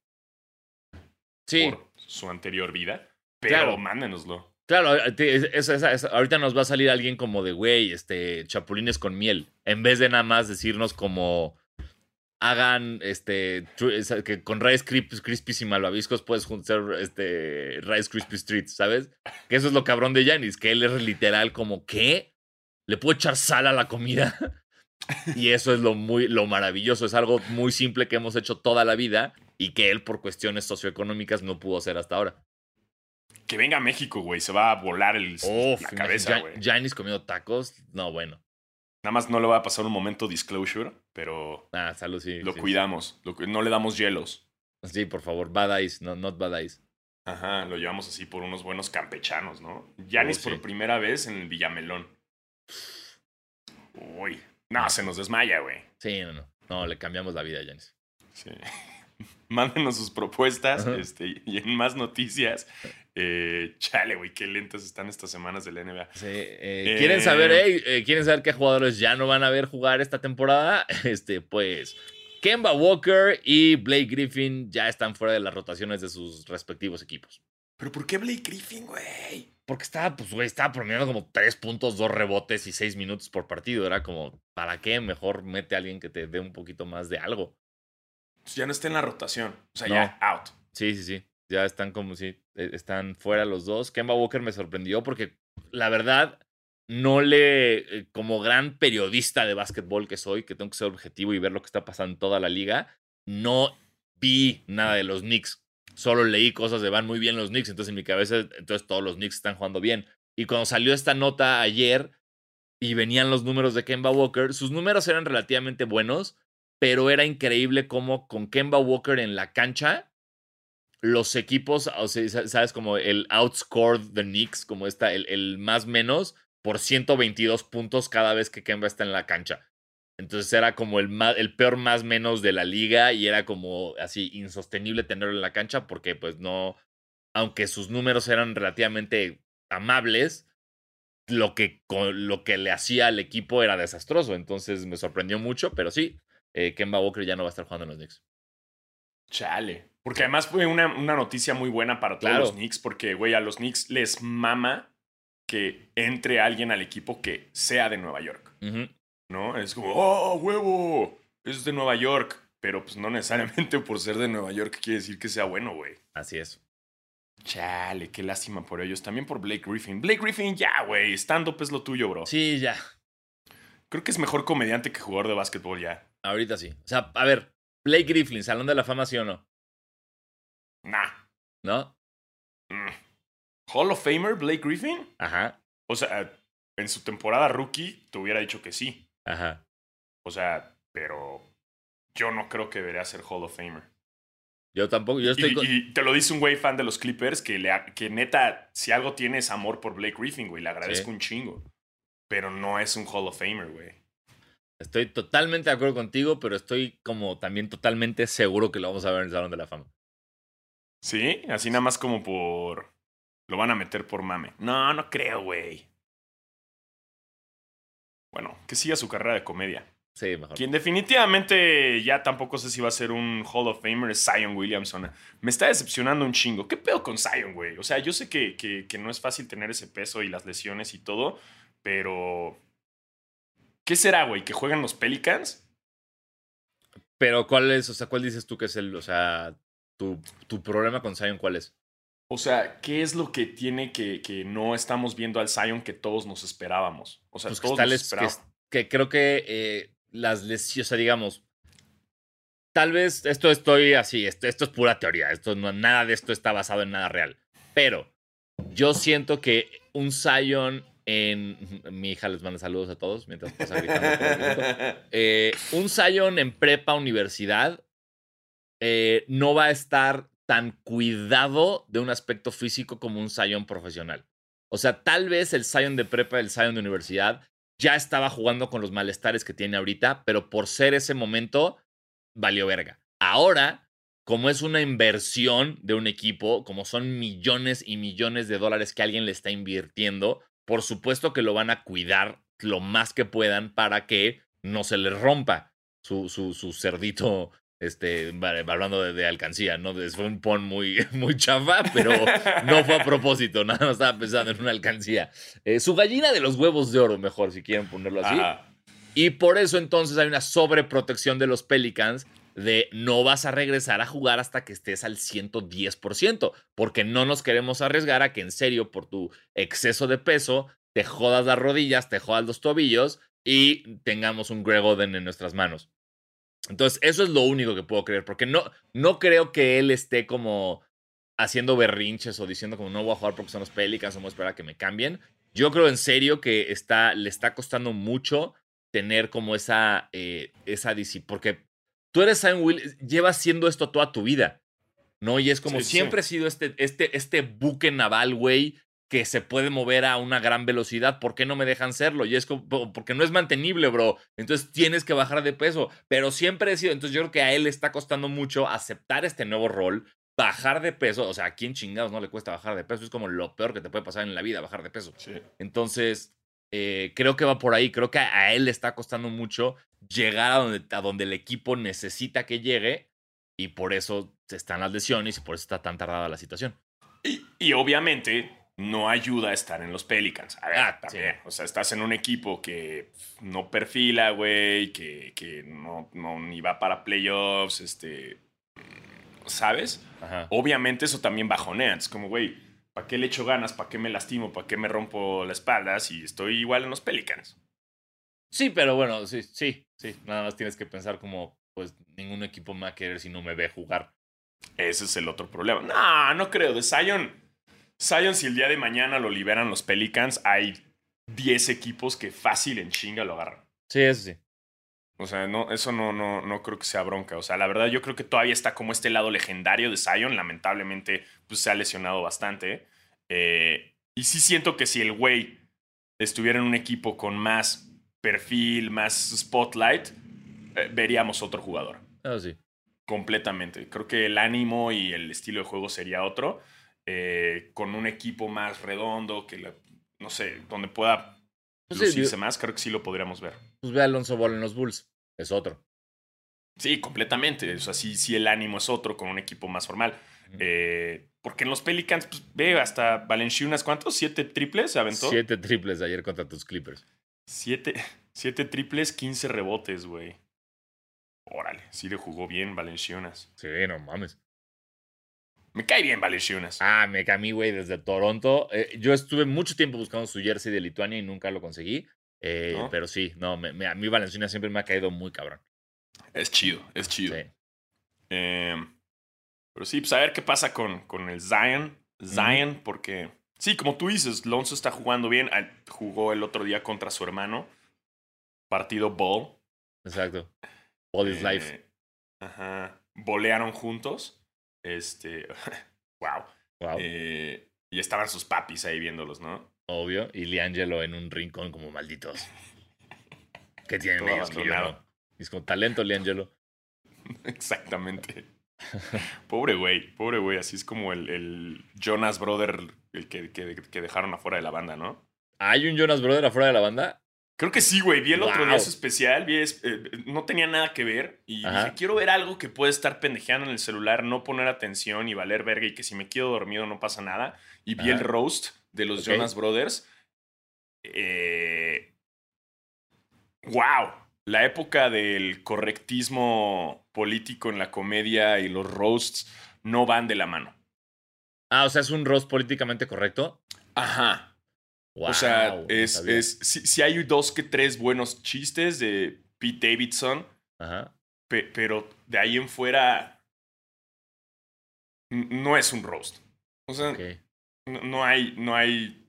Sí, por su anterior vida. Pero Claro. mándenoslo. claro, es- ahorita nos va a salir alguien como de, güey, este, chapulines con miel. En vez de nada más decirnos como, hagan, este, que con Rice Krispies, y Malvaviscos puedes juntar, este, Rice Krispies Treats, ¿sabes? Que eso es lo cabrón de Janis, que él es literal como, ¿qué? ¿Le puedo echar sal a la comida? [laughs] Y eso es lo muy lo maravilloso, es algo muy simple que hemos hecho toda la vida y que él por cuestiones socioeconómicas no pudo hacer hasta ahora. Que venga a México, güey. Se va a volar el, Uf, la cabeza, güey. Janis comiendo tacos, no, bueno. Nada más no le va a pasar un momento disclosure, pero Ah, salud, sí. lo sí. cuidamos. Lo no le damos hielos. Sí, por favor, bad eyes, no, not bad eyes. Ajá, lo llevamos así por unos buenos campechanos, ¿no? Yanis Oh, sí. por primera vez en el Villamelón. Uy. No, se nos desmaya, güey. Sí, no, no. No, le cambiamos la vida a Janis. Sí. [laughs] Mándenos sus propuestas este, y en más noticias. Eh, [laughs] chale, güey, qué lentas están estas semanas de la NBA. Sí, eh, ¿Quieren saber, eh, eh, quieren saber qué jugadores ya no van a ver jugar esta temporada? [laughs] Este, pues, Kemba Walker y Blake Griffin ya están fuera de las rotaciones de sus respectivos equipos. ¿Pero por qué Blake Griffin, güey? Porque estaba, pues, güey, estaba promediando como tres puntos, dos rebotes y seis minutos por partido. Era como, ¿para qué? Mejor mete a alguien que te dé un poquito más de algo. Pues ya no está en la rotación. O sea, No. ya out. Sí, sí, sí. Ya están como si están fuera los dos. Kemba Walker me sorprendió porque la verdad no le, eh, como gran periodista de básquetbol que soy, que tengo que ser objetivo y ver lo que está pasando en toda la liga, no vi nada de los Knicks. Solo leí cosas de van muy bien los Knicks, entonces en mi cabeza, entonces todos los Knicks están jugando bien. Y cuando salió esta nota ayer y venían los números de Kemba Walker, sus números eran relativamente buenos, pero era increíble cómo con Kemba Walker en la cancha, los equipos, o sea, sa- sabes, como el outscored the Knicks, como está el, el más menos, por 122 puntos cada vez que Kemba está en la cancha. Entonces era como el, ma- el peor más menos de la liga y era como así insostenible tenerlo en la cancha porque pues no, aunque sus números eran relativamente amables, lo que, lo que le hacía al equipo era desastroso. Entonces me sorprendió mucho, pero sí, eh, Kemba Walker ya no va a estar jugando en los Knicks. Chale. Porque además fue una, una noticia muy buena para todos Claro. los Knicks, porque, güey, a los Knicks les mama que entre alguien al equipo que sea de Nueva York. ¿no? Es como, ¡oh, huevo! Es de Nueva York. Pero pues no necesariamente por ser de Nueva York quiere decir que sea bueno, güey. Así es. Chale, qué lástima por ellos. También por Blake Griffin. Blake Griffin, ya, güey. Stand-up es lo tuyo, bro. Sí, ya. Creo que es mejor comediante que jugador de básquetbol ya. Ahorita sí. O sea, a ver, Blake Griffin, Salón de la Fama, sí o no, Nah. ¿no? Mm. Hall of Famer, Blake Griffin. Ajá, O sea, en su temporada rookie te hubiera dicho que sí. ajá. O sea, pero yo no creo que debería ser Hall of Famer. Yo tampoco, yo estoy Y, con- y te lo dice un güey fan de los Clippers que, le, que neta, si algo tiene es amor por Blake Griffin, güey. Le agradezco Sí. un chingo. Pero no es un Hall of Famer, güey. estoy totalmente de acuerdo contigo, pero estoy como también totalmente seguro que lo vamos a ver en el Salón de la Fama. ¿Sí? Así nada más como por... Lo van a meter por mame. No, no creo, güey. Bueno, que siga su carrera de comedia. Sí, mejor. Quien definitivamente ya tampoco sé si va a ser un Hall of Famer es Zion Williamson. Me está decepcionando un chingo. ¿Qué pedo con Zion, güey? O sea, yo sé que, que, que no es fácil tener ese peso y las lesiones y todo, pero... ¿Qué será, güey? ¿Que juegan los Pelicans? Pero ¿cuál es, o sea, cuál dices tú que es el, o sea, tu, tu problema con Zion cuál es? O sea, ¿qué es lo que tiene que, que no estamos viendo al Zion que todos nos esperábamos? O sea, Pues todos nos que, creo que eh, las lesiones, o sea, digamos, tal vez esto estoy así, esto, esto es pura teoría, esto no, nada de esto está basado en nada real, pero yo siento que un Zion en... [laughs] Mi hija les manda saludos a todos mientras pasa gritando. [laughs] Eh, un Zion en prepa universidad eh, no va a estar tan cuidado de un aspecto físico como un Zion profesional. O sea, tal vez el Zion de prepa, el Zion de universidad, ya estaba jugando con los malestares que tiene ahorita, pero por ser ese momento, valió verga. Ahora, como es una inversión de un equipo, como son millones y millones de dólares que alguien le está invirtiendo, por supuesto que lo van a cuidar lo más que puedan para que no se le rompa su, su, su cerdito, este, hablando de, de alcancía, ¿no? Fue un pon muy, [laughs] muy chafa, pero no fue a propósito, nada más estaba pensando en una alcancía. Eh, su gallina de los huevos de oro, mejor, si quieren ponerlo así. Ajá. Y por eso entonces hay una sobreprotección de los Pelicans de no vas a regresar a jugar hasta que estés al 110%, porque no nos queremos arriesgar a que en serio por tu exceso de peso te jodas las rodillas, te jodas los tobillos y tengamos un Greg Oden en nuestras manos. Entonces, eso es lo único que puedo creer, porque no, no creo que él esté como haciendo berrinches o diciendo como no voy a jugar porque son los Pelicans o voy a esperar a que me cambien. Yo creo en serio que está, le está costando mucho tener como esa, eh, esa disciplina, porque tú eres Sam Will, llevas siendo esto toda tu vida, ¿no? Y es como Sí, sí. siempre ha sido este, este, este buque naval, güey, que se puede mover a una gran velocidad, ¿por qué no me dejan serlo? Y es como, po- porque no es mantenible, bro. Entonces tienes que bajar de peso, pero siempre he sido, entonces yo creo que a él le está costando mucho aceptar este nuevo rol, bajar de peso, o sea, ¿a quién chingados no le cuesta bajar de peso? Es como lo peor que te puede pasar en la vida, bajar de peso. Sí. Entonces, eh, creo que va por ahí. Creo que a, a él le está costando mucho llegar a donde, a donde el equipo necesita que llegue. Y por eso están las lesiones y por eso está tan tardada la situación. Y, y obviamente no ayuda a estar en los Pelicans. A ver, Ah, también. O sea, estás en un equipo que no perfila, güey, que, que no, no ni va para playoffs, este. ¿Sabes? Ajá. Obviamente eso también bajonea. Es como, güey, ¿para qué le echo ganas? ¿Para qué me lastimo? ¿Para qué me rompo la espalda si estoy igual en los Pelicans? Sí, pero bueno, sí, sí, sí. Nada más tienes que pensar como, pues, ningún equipo me va a querer si no me ve jugar. Ese es el otro problema. No, no creo. De Zion, Zion, si el día de mañana lo liberan los Pelicans, hay 10 equipos que fácil en chinga lo agarran. Sí, eso sí. O sea, no, eso no, no, no creo que sea bronca. O sea, la verdad, yo creo que todavía está como este lado legendario de Zion. Lamentablemente, pues se ha lesionado bastante. Eh, y sí siento que si el güey estuviera en un equipo con más perfil, más spotlight, eh, veríamos otro jugador. Eso sí. Completamente. Creo que el ánimo y el estilo de juego sería otro. Eh, con un equipo más redondo, que la- no sé, donde pueda Pues lucirse más, creo que sí lo podríamos ver. Pues ve a Alonso Ball en los Bulls. Es otro. Sí, completamente. O sea, sí, sí el ánimo es otro con un equipo más formal. Eh, porque en los Pelicans, pues, ve, hasta Valenciunas, ¿cuántos? ¿Siete triples se aventó? Siete triples ayer contra tus Clippers. Siete, siete triples, 15 rebotes, güey. Órale, sí le jugó bien Valenciunas. Sí, no mames. Me cae bien Valenciunas. Ah, me camí, güey, desde Toronto. Eh, yo estuve mucho tiempo buscando su jersey de Lituania y nunca lo conseguí. Eh, ¿No? Pero sí, no, me, me- a mí Valenciunas siempre me ha caído muy cabrón. Es chido, es chido. Sí. Eh, pero sí, pues a ver qué pasa con, con el Zion. Zion, porque sí, como tú dices, Lonzo está jugando bien. Jugó el otro día contra su hermano. Partido ball. Exacto. All is life. Eh, Ajá. Volearon juntos. Este. [laughs] wow. Wow. Eh, y estaban sus papis ahí viéndolos, ¿no? Obvio. Y Liangelo en un rincón como malditos. [laughs] ¿Qué tienen Todo ellos que yo no? Es como talento, Liangelo. [laughs] Exactamente. pobre güey, pobre güey. Así es como el, el Jonas Brother, el que, que, que dejaron afuera de la banda, ¿no? ¿Hay un Jonas Brother afuera de la banda? Creo que sí, güey. Vi el otro día su especial. Vi es- eh, no tenía nada que ver. Y Ajá. dije, quiero ver algo que puede estar pendejeando en el celular, no poner atención y valer verga. Y que si me quedo dormido no pasa nada. Y vi Ajá. el roast de los. Jonas Brothers. Eh, ¡Wow! La época del correctismo político en la comedia y los roasts no van de la mano. Ah, o sea, es un roast políticamente correcto. Ajá. Wow, o sea, es, es, si, si hay dos que tres buenos chistes de Pete Davidson, Ajá. pe- pero de ahí en fuera no es un roast. O sea, no, no hay, no hay...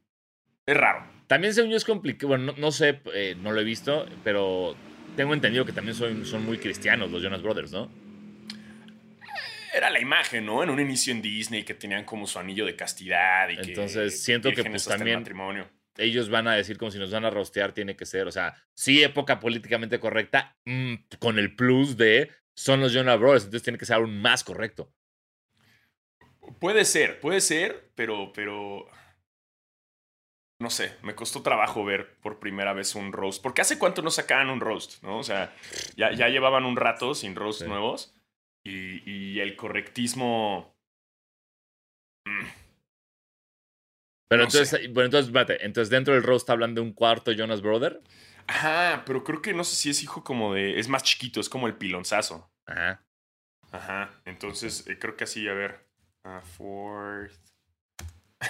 Es raro. También según yo es complicado. Bueno, no, no sé, eh, no lo he visto, pero tengo entendido que también son, son muy cristianos los Jonas Brothers, ¿no? Era la imagen, ¿no? En un inicio en Disney que tenían como su anillo de castidad y que... Entonces, siento que, vírgenes pues, también- matrimonio. Ellos van a decir como si nos van a rostear, tiene que ser, o sea, sí época políticamente correcta, mm, con el plus de son los Jonas Brothers, entonces tiene que ser aún más correcto. Puede ser, puede ser, pero, pero. No sé, me costó trabajo ver por primera vez un roast. Porque hace cuánto no sacaban un roast, ¿no? O sea, ya, ya llevaban un rato sin roast Sí. nuevos. Y, y el correctismo. mm, Pero No sé. entonces, bueno, entonces, espérate, entonces dentro del roast hablan de un cuarto Jonas Brother. Ajá, pero creo que no sé si es hijo como de. Es más chiquito, es como el pilonzazo. Ajá. Ajá, entonces eh, creo que así, a ver. ah, fourth.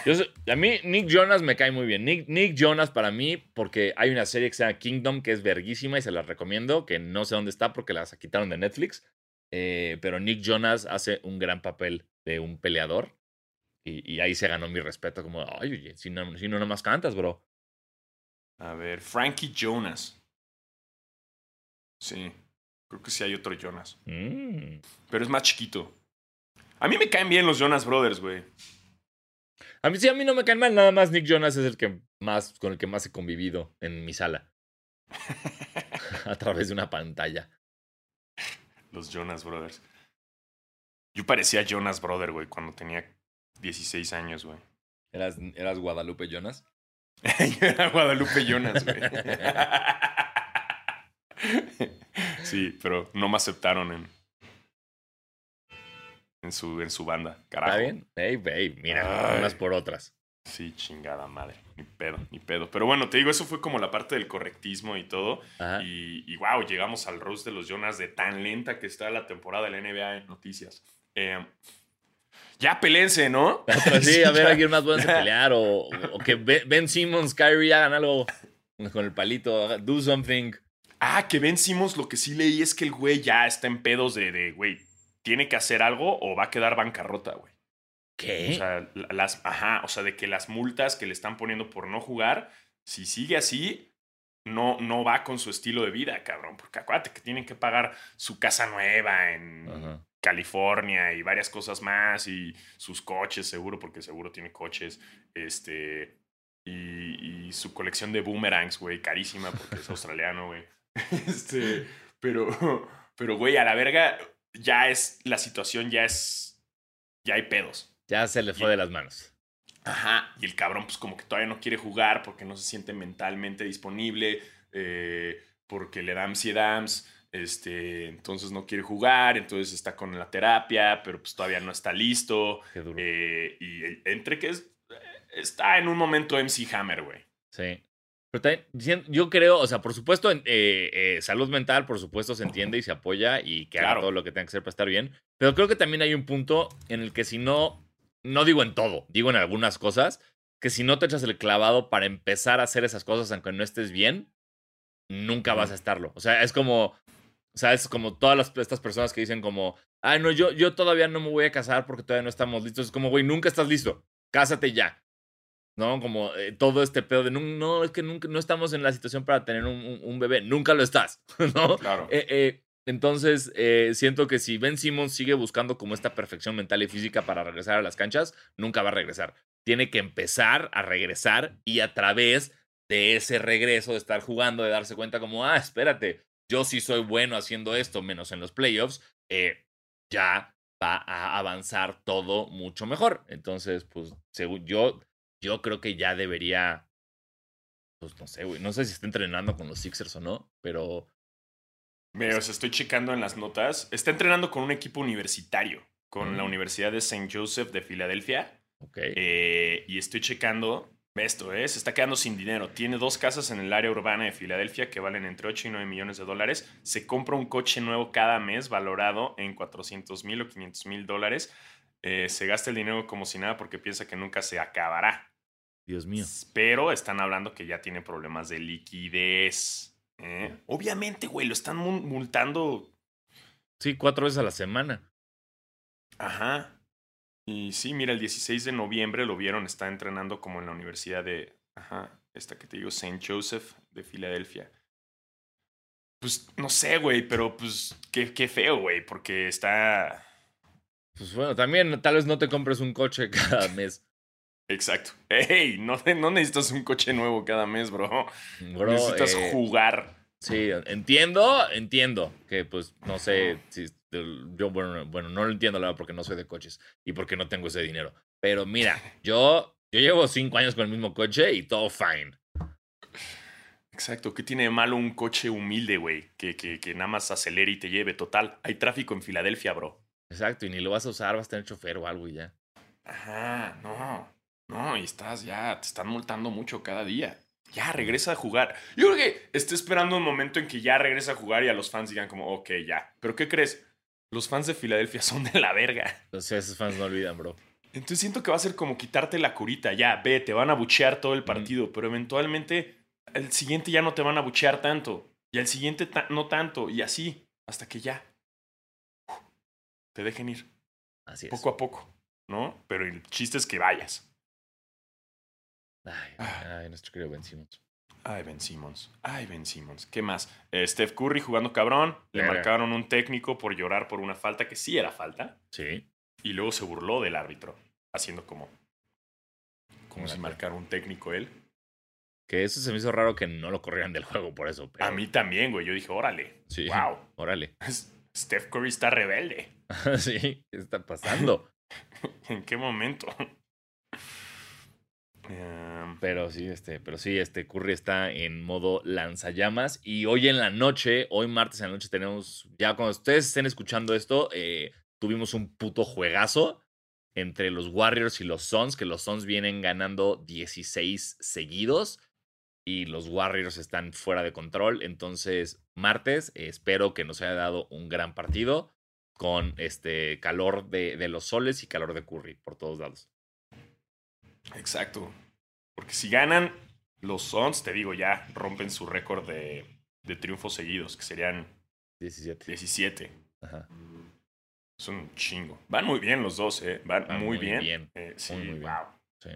Yo sé- a mí Nick Jonas me cae muy bien. Nick, Nick Jonas para mí, porque hay una serie que se llama Kingdom que es verguísima y se la recomiendo, que no sé dónde está porque la quitaron de Netflix. Eh, pero Nick Jonas hace un gran papel de un peleador. Y, y ahí se ganó mi respeto, como, ay, oye, si no, si no nomás cantas, bro. A ver, Frankie Jonas. Sí, creo que sí hay otro Jonas. Mm. Pero es más chiquito. A mí me caen bien los Jonas Brothers, güey. A mí sí, a mí no me caen mal, nada más Nick Jonas es el que más, con el que más he convivido en mi sala. [laughs] a través de una pantalla. Los Jonas Brothers. Yo parecía Jonas Brother, güey, cuando tenía 16 años, güey. ¿Eras, eras Guadalupe Jonas? [laughs] Yo era Guadalupe Jonas, güey. Sí, pero no me aceptaron en, en, su, en su banda. Carajo. ¿Está bien? Ey, ey, mira, Ay. unas por otras. Sí, chingada madre. Ni pedo, ni pedo. Pero bueno, te digo, eso fue como la parte del correctismo y todo. Ajá. Y, y wow, llegamos al roast de los Jonas de tan lenta que está la temporada de la NBA en noticias. Eh, ya pelense, ¿no? Pero sí, a ver, [laughs] ya. alguien más puede pelear o, o que Ben Simmons, Kyrie hagan algo con el palito, do something. Ah, que Ben Simmons lo que sí leí es que el güey ya está en pedos de, de, güey, tiene que hacer algo o va a quedar bancarrota, güey. ¿Qué? O sea, la- las, ajá, o sea, de que las multas que le están poniendo por no jugar, si sigue así, no, no va con su estilo de vida, cabrón. Porque acuérdate que tienen que pagar su casa nueva en Ajá. California y varias cosas más y sus coches, seguro, porque seguro tiene coches. Este. Y, y su colección de boomerangs, güey, carísima porque es [laughs] australiano, güey. [laughs] Este. Pero, pero, güey, a la verga, ya es. La situación ya es. Ya hay pedos. Ya se le fue de las manos. Ajá. Y el cabrón, pues como que todavía no quiere jugar porque no se siente mentalmente disponible, eh, porque le da ansiedad, este, entonces no quiere jugar, entonces está con la terapia, pero pues todavía no está listo. Qué duro. eh, y entre que es- está en un momento MC Hammer, güey. Sí. Pero también, yo creo, o sea, por supuesto, eh, eh, salud mental, por supuesto, se entiende y se apoya y que haga Claro. todo lo que tenga que hacer para estar bien. Pero creo que también hay un punto en el que si no, no digo en todo, digo en algunas cosas, que si no te echas el clavado para empezar a hacer esas cosas, aunque no estés bien, nunca vas a estarlo. O sea, es como, o sea, es como todas las, estas personas que dicen como, ay, no, yo, yo todavía no me voy a casar porque todavía no estamos listos. Es como, güey, nunca estás listo. Cásate ya. ¿no? Como eh, todo este pedo de no, no, es que nunca, no estamos en la situación para tener un, un- un bebé, nunca lo estás, [laughs] ¿no? Claro. Eh, eh, entonces, siento que si Ben Simmons sigue buscando como esta perfección mental y física para regresar a las canchas, nunca va a regresar. Tiene que empezar a regresar y a través de ese regreso, de estar jugando, de darse cuenta como, ah, espérate, yo sí soy bueno haciendo esto, menos en los playoffs, eh, ya va a avanzar todo mucho mejor. Entonces, pues, según yo, yo creo que ya debería, pues no sé, güey, no sé si está entrenando con los Sixers o no, pero... Me, o sea, estoy checando en las notas. Está entrenando con un equipo universitario, con la Mm. Universidad de St. Joseph de Filadelfia. Ok. Eh, y estoy checando esto, ¿eh? Se está quedando sin dinero. Tiene dos casas en el área urbana de Filadelfia que valen entre 8 y 9 millones de dólares. Se compra un coche nuevo cada mes valorado en 400 mil o 500 mil dólares. Eh, se gasta el dinero como si nada porque piensa que nunca se acabará. Dios mío. Pero están hablando que ya tiene problemas de liquidez. ¿eh? Obviamente, güey, lo están mul- multando. Sí, cuatro veces a la semana. Ajá. Y sí, mira, el 16 de noviembre lo vieron, está entrenando como en la universidad de, ajá, esta que te digo, St. Joseph de Filadelfia. Pues no sé, güey, pero pues qué, qué feo, güey, porque está... Pues bueno, también tal vez no te compres un coche [laughs] cada mes. Exacto. [laughs] Hey, no, no necesitas un coche nuevo cada mes, bro. Bro, necesitas eh, jugar. Sí, entiendo, entiendo que pues no sé si yo bueno, bueno, no lo entiendo la verdad porque no soy de coches y porque no tengo ese dinero. Pero mira, [laughs] yo yo llevo cinco años con el mismo coche y todo fine. Exacto. ¿Qué tiene de malo un coche humilde, güey? Que, que, que nada más acelere y te lleve. Total, hay tráfico en Filadelfia, bro. Exacto, y ni lo vas a usar, vas a tener chofer o algo y ya. Ajá, no. No, y estás ya, te están multando mucho cada día. Ya, regresa a jugar. Yo creo que esté esperando un momento en que ya regresa a jugar y a los fans digan como, ok, ya. Pero ¿qué crees? Los fans de Filadelfia [laughs] son de la verga. Entonces esos fans no olvidan, bro. Entonces siento que va a ser como quitarte la curita. Ya, ve, te van a buchear todo el partido, pero eventualmente el siguiente ya no te van a buchear tanto. Y al siguiente ta- no tanto. Y así, hasta que ya uf, te dejen ir. Así es. Poco a poco, ¿no? Pero el chiste es que vayas. Ay, Ah. ay, nuestro querido Ben Simmons. Ay, Ben Simmons. Ay, Ben Simmons. ¿Qué más? Eh, Steph Curry jugando cabrón. Le Verga. marcaron un técnico por llorar por una falta que sí era falta. Sí. Y luego se burló del árbitro, haciendo como, como si marcara un técnico él. Que eso se me hizo raro que no lo corrieran del juego por eso. Pero, A mí también, güey. Yo dije, órale. Sí. Wow. [laughs] Órale. Steph Curry está rebelde. [laughs] sí, ¿qué está pasando? [laughs] ¿En qué momento? Pero sí, este, pero sí, este Curry está en modo lanzallamas. Y hoy en la noche, hoy martes en la noche, tenemos. Ya cuando ustedes estén escuchando esto, eh, tuvimos un puto juegazo entre los Warriors y los Suns, que los Suns vienen ganando 16 seguidos. Y los Warriors están fuera de control. Entonces, martes, eh, espero que nos haya dado un gran partido. Con este calor de los soles y calor de Curry por todos lados. Exacto. Porque si ganan, los Suns, te digo, ya rompen su récord de, de triunfos seguidos, que serían 17. 17. Ajá. Es un chingo. Van muy bien los dos, ¿eh? Van, Van muy, muy bien. bien. Eh, sí, Muy, muy bien. wow. Sí.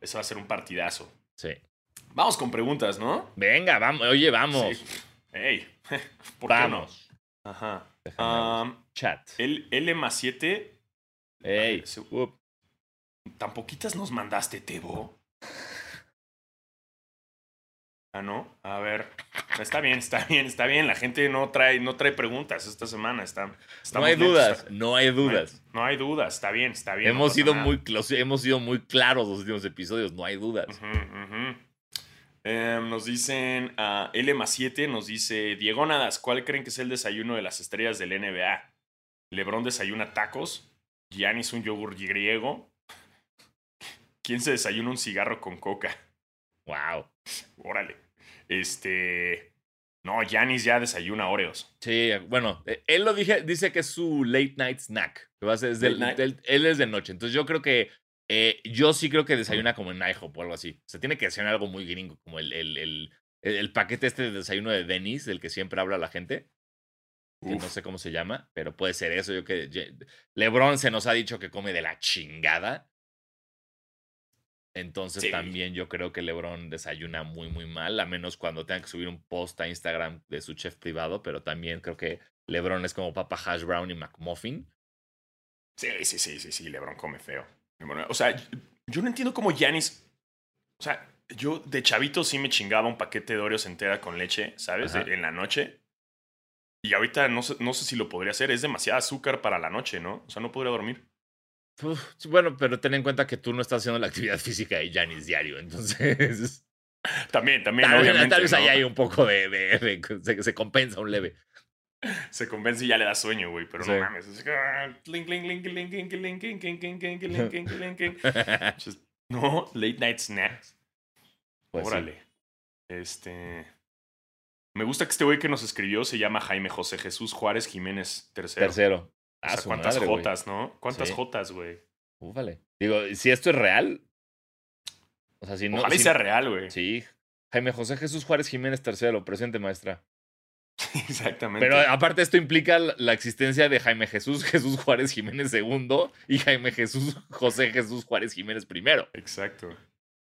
Eso va a ser un partidazo. Sí. Vamos con preguntas, ¿no? Venga, vamos. Oye, vamos. Sí. Ey, [laughs] ¿por qué no? vamos. Ajá. Chat. el L más 7. Ey. ¿Tan poquitas nos mandaste, Tebo? Ah, no. A ver. Está bien, está bien, está bien. La gente no trae, no trae preguntas esta semana. Está, No hay lentos, dudas. está- No hay no hay- dudas. No hay dudas. Está bien, está bien. hemos, sido nada. muy, hemos sido muy claros los últimos episodios. No hay dudas. Em, nos dicen a L más 7, nos dice Diego Nadas, ¿cuál creen que es el desayuno de las estrellas del NBA? Lebron desayuna tacos, Giannis un yogur griego, ¿quién se desayuna un cigarro con coca? Wow. Órale. Este. No, Giannis ya desayuna Oreos. Sí, bueno, eh, él lo dije, dice que es su late night snack. Que va a ser- night. del- él es de noche. Entonces yo creo que. eh, yo sí creo que desayuna como en IHOP o algo así. O sea, tiene que desayunar algo muy gringo, como el, el, el, el paquete este de desayuno de Dennis, del que siempre habla la gente. que no sé cómo se llama, pero puede ser eso. Yo que LeBron se nos ha dicho que come de la chingada. Entonces Sí. también yo creo que LeBron desayuna muy muy mal, a menos cuando tenga que subir un post a Instagram de su chef privado, pero también creo que LeBron es como Papa Hash Brown y McMuffin. Sí, sí, sí, sí, sí, Lebron come feo. Bueno, O sea, yo, no entiendo cómo Giannis. O sea, yo de chavito sí me chingaba un paquete de Oreos entera con leche, ¿sabes? Ajá. En la noche. Y ahorita no sé, no sé si lo podría hacer. Es demasiado azúcar para la noche, ¿no? O sea, no podría dormir. Uf, bueno, pero ten en cuenta que tú no estás haciendo la actividad física de Janis diario, entonces. También, también, tal, obviamente. Tal vez ¿no? ahí hay un poco de. de, de, de se, se, compensa un leve. Se compensa y ya le da sueño, güey, pero sí. no mames. No, late night snacks. Pues Órale. Sí. Este. Me gusta que este güey que nos escribió se llama Jaime José Jesús Juárez Jiménez III. Tercero. O Ah, sea, su ¿cuántas madre, jotas, no? ¿Cuántas Sí. jotas, güey? Úfale. Digo, si esto es real. O sea, si no. Ojalá si- sea real, güey. Sí. Jaime José Jesús Juárez Jiménez tercero, presente maestra. [laughs] Exactamente. Pero aparte esto implica la existencia de Jaime Jesús [laughs] Jesús Juárez Jiménez segundo y Jaime Jesús José Jesús Juárez Jiménez primero. Exacto.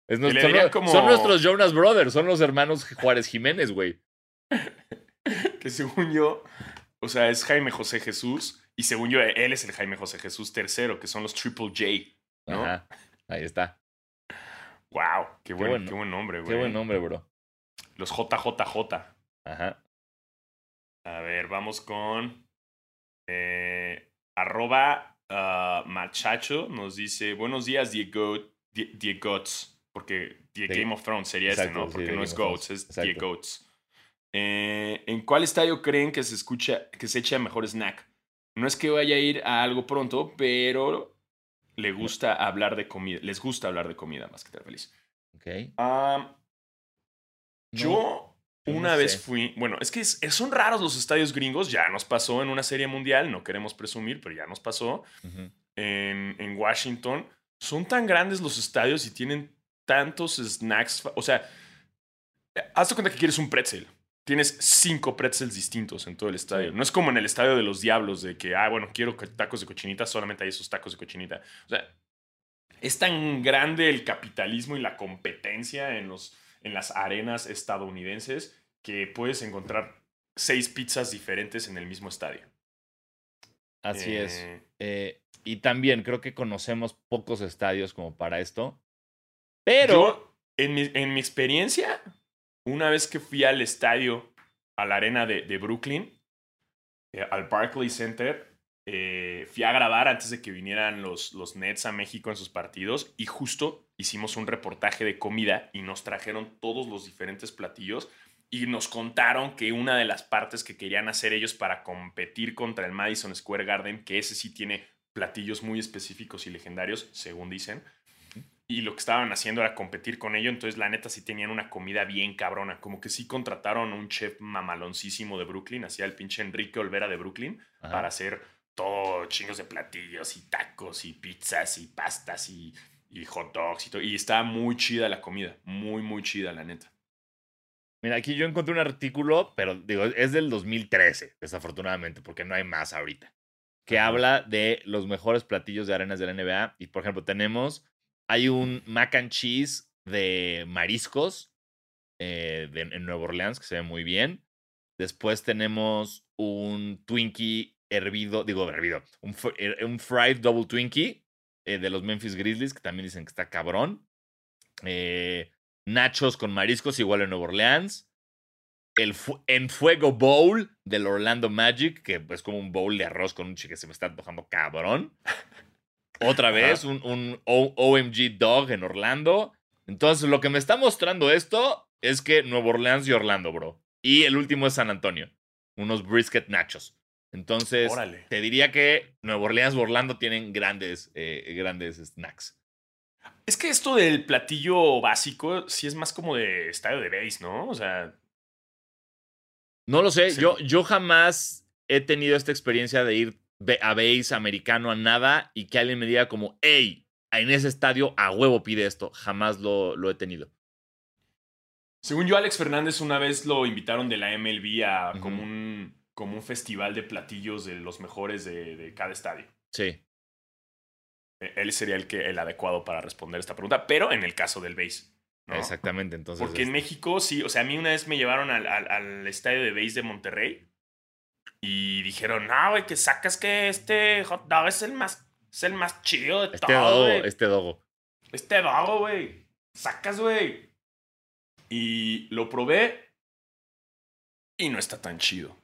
Es le nuestro- son, dirían lo- como- son nuestros Jonas Brothers, son los hermanos Juárez Jiménez, güey. [laughs] Que según yo, o sea, es Jaime José Jesús. Y según yo, él es el Jaime José Jesús tercero, que son los Triple J. ¿no? Ajá. Ahí está. Wow, qué, buen, buen- qué buen nombre, güey. Qué buen nombre, bro. Los JJJ. Ajá. A ver, vamos con. eh, arroba ah, machacho nos dice: Buenos días, Diego. Die- Diegots. Porque The Game of Thrones sería Exacto, este, ¿no? sí, Porque no es. Goats, es Exacto. Diegots. Eh, ¿En cuál estadio creen que se escucha, que se echa mejor snack? No es que vaya a ir a algo pronto, pero le gusta hablar de comida. Les gusta hablar de comida más que estar feliz. Ok. Yo no una vez fui, bueno, es que es- son raros los estadios gringos, ya nos pasó en una serie mundial, no queremos presumir, pero ya nos pasó en, en Washington. Son tan grandes los estadios y tienen tantos snacks, o sea, hazte cuenta que quieres un pretzel. Tienes cinco pretzels distintos en todo el estadio. No es como en el estadio de los diablos, de que, ah, bueno, quiero co- tacos de cochinita, solamente hay esos tacos de cochinita. O sea, es tan grande el capitalismo y la competencia en, los, en las arenas estadounidenses que puedes encontrar seis pizzas diferentes en el mismo estadio. Así es. Eh, Eh, y también creo que conocemos pocos estadios como para esto. Pero. Yo, en mi, en mi experiencia, una vez que fui al estadio, a la arena de, de Brooklyn, eh, al Barclays Center, eh, fui a grabar antes de que vinieran los, los Nets a México en sus partidos y justo hicimos un reportaje de comida y nos trajeron todos los diferentes platillos y nos contaron que una de las partes que querían hacer ellos para competir contra el Madison Square Garden, que ese sí tiene platillos muy específicos y legendarios, según dicen, y lo que estaban haciendo era competir con ello, entonces la neta sí tenían una comida bien cabrona, como que sí contrataron a un chef mamaloncísimo de Brooklyn, hacía el pinche Enrique Olvera de Brooklyn, Ajá. para hacer todo chingos de platillos y tacos y pizzas y pastas y, y hot dogs y todo. Y estaba muy chida la comida, muy, muy chida, la neta. Mira, aquí yo encontré un artículo, pero digo, es del 2013, desafortunadamente, porque no hay más ahorita, que Ajá. habla de los mejores platillos de arenas de la NBA. Y por ejemplo, tenemos, hay un mac and cheese de mariscos eh, de- en Nueva Orleans que se ve muy bien. Después tenemos un Twinkie hervido, digo hervido, un, eh, fried double Twinkie eh, de los Memphis Grizzlies, que también dicen que está cabrón. Nachos con mariscos igual en Nueva Orleans. El fu- en Fuego Bowl del Orlando Magic, que es como un bowl de arroz con un chique que se me está antojando cabrón. Otra vez, un, un OMG Dog en Orlando. Entonces, lo que me está mostrando esto es que Nueva Orleans y Orlando, bro. Y el último es San Antonio. Unos brisket nachos. Entonces, Órale. te diría que Nueva Orleans y Orlando tienen grandes, eh, grandes snacks. Es que esto del platillo básico sí es más como de estadio de base, ¿no? O sea, No lo sé, Sí. yo, yo jamás he tenido esta experiencia de ir a base americano a nada y que alguien me diga como, hey, en ese estadio a huevo pide esto. Jamás lo, lo he tenido. según yo, Alex Fernández una vez lo invitaron de la MLB a como, un, como un festival de platillos de los mejores de, de cada estadio. Sí, Eh, Él sería el, que, el adecuado para responder esta pregunta, pero en el caso del base. ¿no? exactamente. Entonces, Porque en este, México, sí, o sea, a mí una vez me llevaron al, al- al estadio de base de Monterrey y dijeron, no, güey, que sacas que este hot dog es el más, es el más chido de este todo, dogo, este dogo. Este vago, güey. Sacas, güey. Y lo probé y no está tan chido.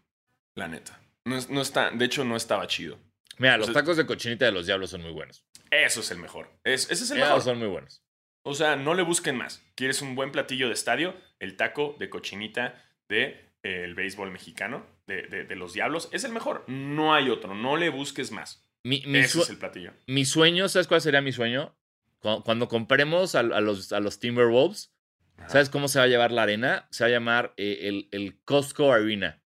La neta. No, no está, de hecho, no estaba chido. Mira, los tacos de cochinita de los diablos son muy buenos. Eso es el mejor. Es- ese es el Esos mejor. son muy buenos. O sea, no le busquen más. ¿Quieres un buen platillo de estadio? El taco de cochinita de eh, el béisbol mexicano, de, de- de los diablos, es el mejor. No hay otro. No le busques más. Mi, mi Ese es el platillo. mi sueño, ¿sabes cuál sería mi sueño? Cu- Cuando compremos a, a los, a los Timberwolves, Ajá. ¿sabes cómo se va a llamar la arena? Se va a llamar eh, el, el Costco Arena.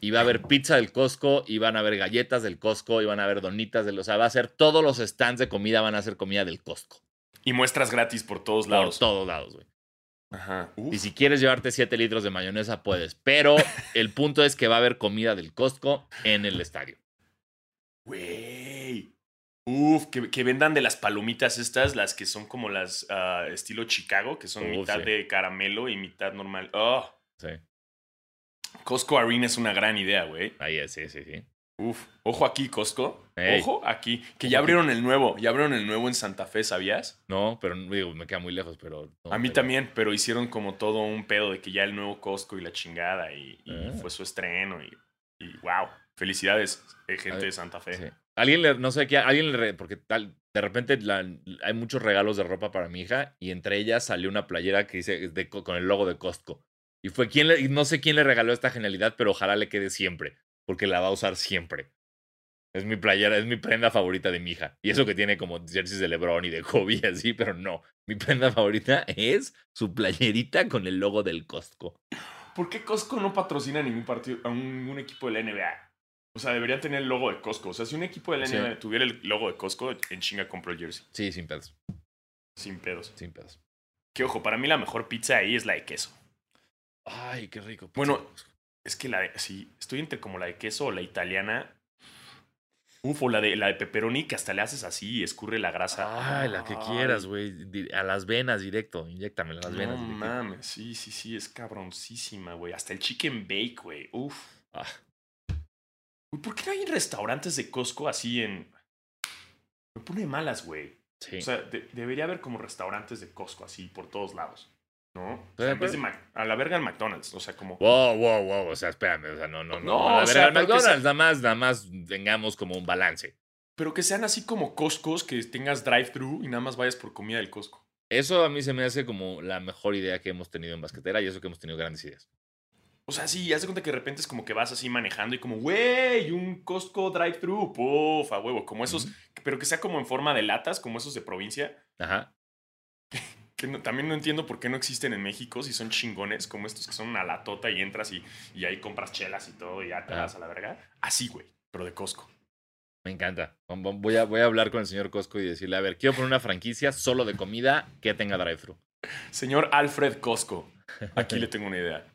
Y va a haber pizza del Costco, y van a haber galletas del Costco, y van a haber donitas del... O sea, va a ser todos los stands de comida van a ser comida del Costco. Y muestras gratis por todos Por lados. todos lados, güey. Ajá. Y si quieres llevarte 7 litros de mayonesa, puedes. Pero [laughs] el punto es que va a haber comida del Costco en el estadio. Güey. Uf, que, que vendan de las palomitas estas, las que son como las ah, estilo Chicago, que son Uf, mitad sí. de caramelo y mitad normal. Oh, Sí, Costco Arena es una gran idea, güey. ahí es, sí, sí, sí. Uf, ojo aquí, Costco. Ey. Ojo aquí. Que ya abrieron el nuevo. Ya abrieron el nuevo en Santa Fe, ¿sabías? No, pero digo, me queda muy lejos, pero... no, A mí pero- también, pero hicieron como todo un pedo de que ya el nuevo Costco y la chingada y, y Ah. fue su estreno y, y wow. Felicidades, eh, gente ver, de Santa Fe. Sí. Alguien le, no sé qué, alguien le, porque tal, de repente la- hay muchos regalos de ropa para mi hija y entre ellas salió una playera que dice de con el logo de Costco. Y fue quien le, y no sé quién le regaló esta genialidad, pero ojalá le quede siempre, porque la va a usar siempre. Es mi playera, es mi prenda favorita de mi hija. Y eso que tiene como jerseys de LeBron y de [laughs] Kobe y así, pero no. Mi prenda favorita [laughs] es su playerita con el logo del Costco. ¿Por qué Costco no patrocina ningún partido, a ningún equipo de la NBA? O sea, deberían tener el logo de Costco. O sea, si un equipo de la Sí. NBA tuviera el logo de Costco, en chinga compro el jersey. Sí, sin pedos, Sin pedos. sin pedos. Que ojo, para mí la mejor pizza ahí es la de queso. Ay, qué rico. Bueno, Es que la de, sí, estoy entre como la de queso o la italiana. Uf, o la de, la de pepperoni que hasta le haces así y escurre la grasa. Ay, la que Ay, quieras, güey. A las venas directo. Inyéctamela a las venas. No mames, sí, sí, sí, es cabroncísima, güey. Hasta el chicken bake, güey. Uf. Ah, ¿por qué no hay restaurantes de Costco así en. Me pone malas, güey. sí. O sea, de- debería haber como restaurantes de Costco así por todos lados. ¿No? O Estoy sea, de en vez de acuerdo. Mac- a la verga el McDonald's. O sea, como. wow, wow, wow. O sea, espérame. O sea, no, no, no. No, a la o sea, verga, el que sea- McDonald's, nada más, nada más tengamos como un balance. Pero que sean así como Costcos, que tengas drive-thru y nada más vayas por comida del Costco. Eso a mí se me hace como la mejor idea que hemos tenido en basquetera y eso que hemos tenido grandes ideas. O sea, sí, haz de cuenta que de repente es como que vas así manejando y como, güey, un Costco drive-thru, puf, a huevo. Como esos, pero que sea como en forma de latas, como esos de provincia. Ajá. [laughs] Que no- también no entiendo por qué no existen en México si son chingones, como estos que son una latota y entras y, y ahí compras chelas y todo y ya te vas a la verga. Así, güey, pero de Costco. Me encanta. Voy a, voy a hablar con el señor Costco y decirle, a ver, quiero poner una franquicia solo de comida que tenga drive-thru. Señor Alfred Costco, aquí le [laughs] tengo una idea.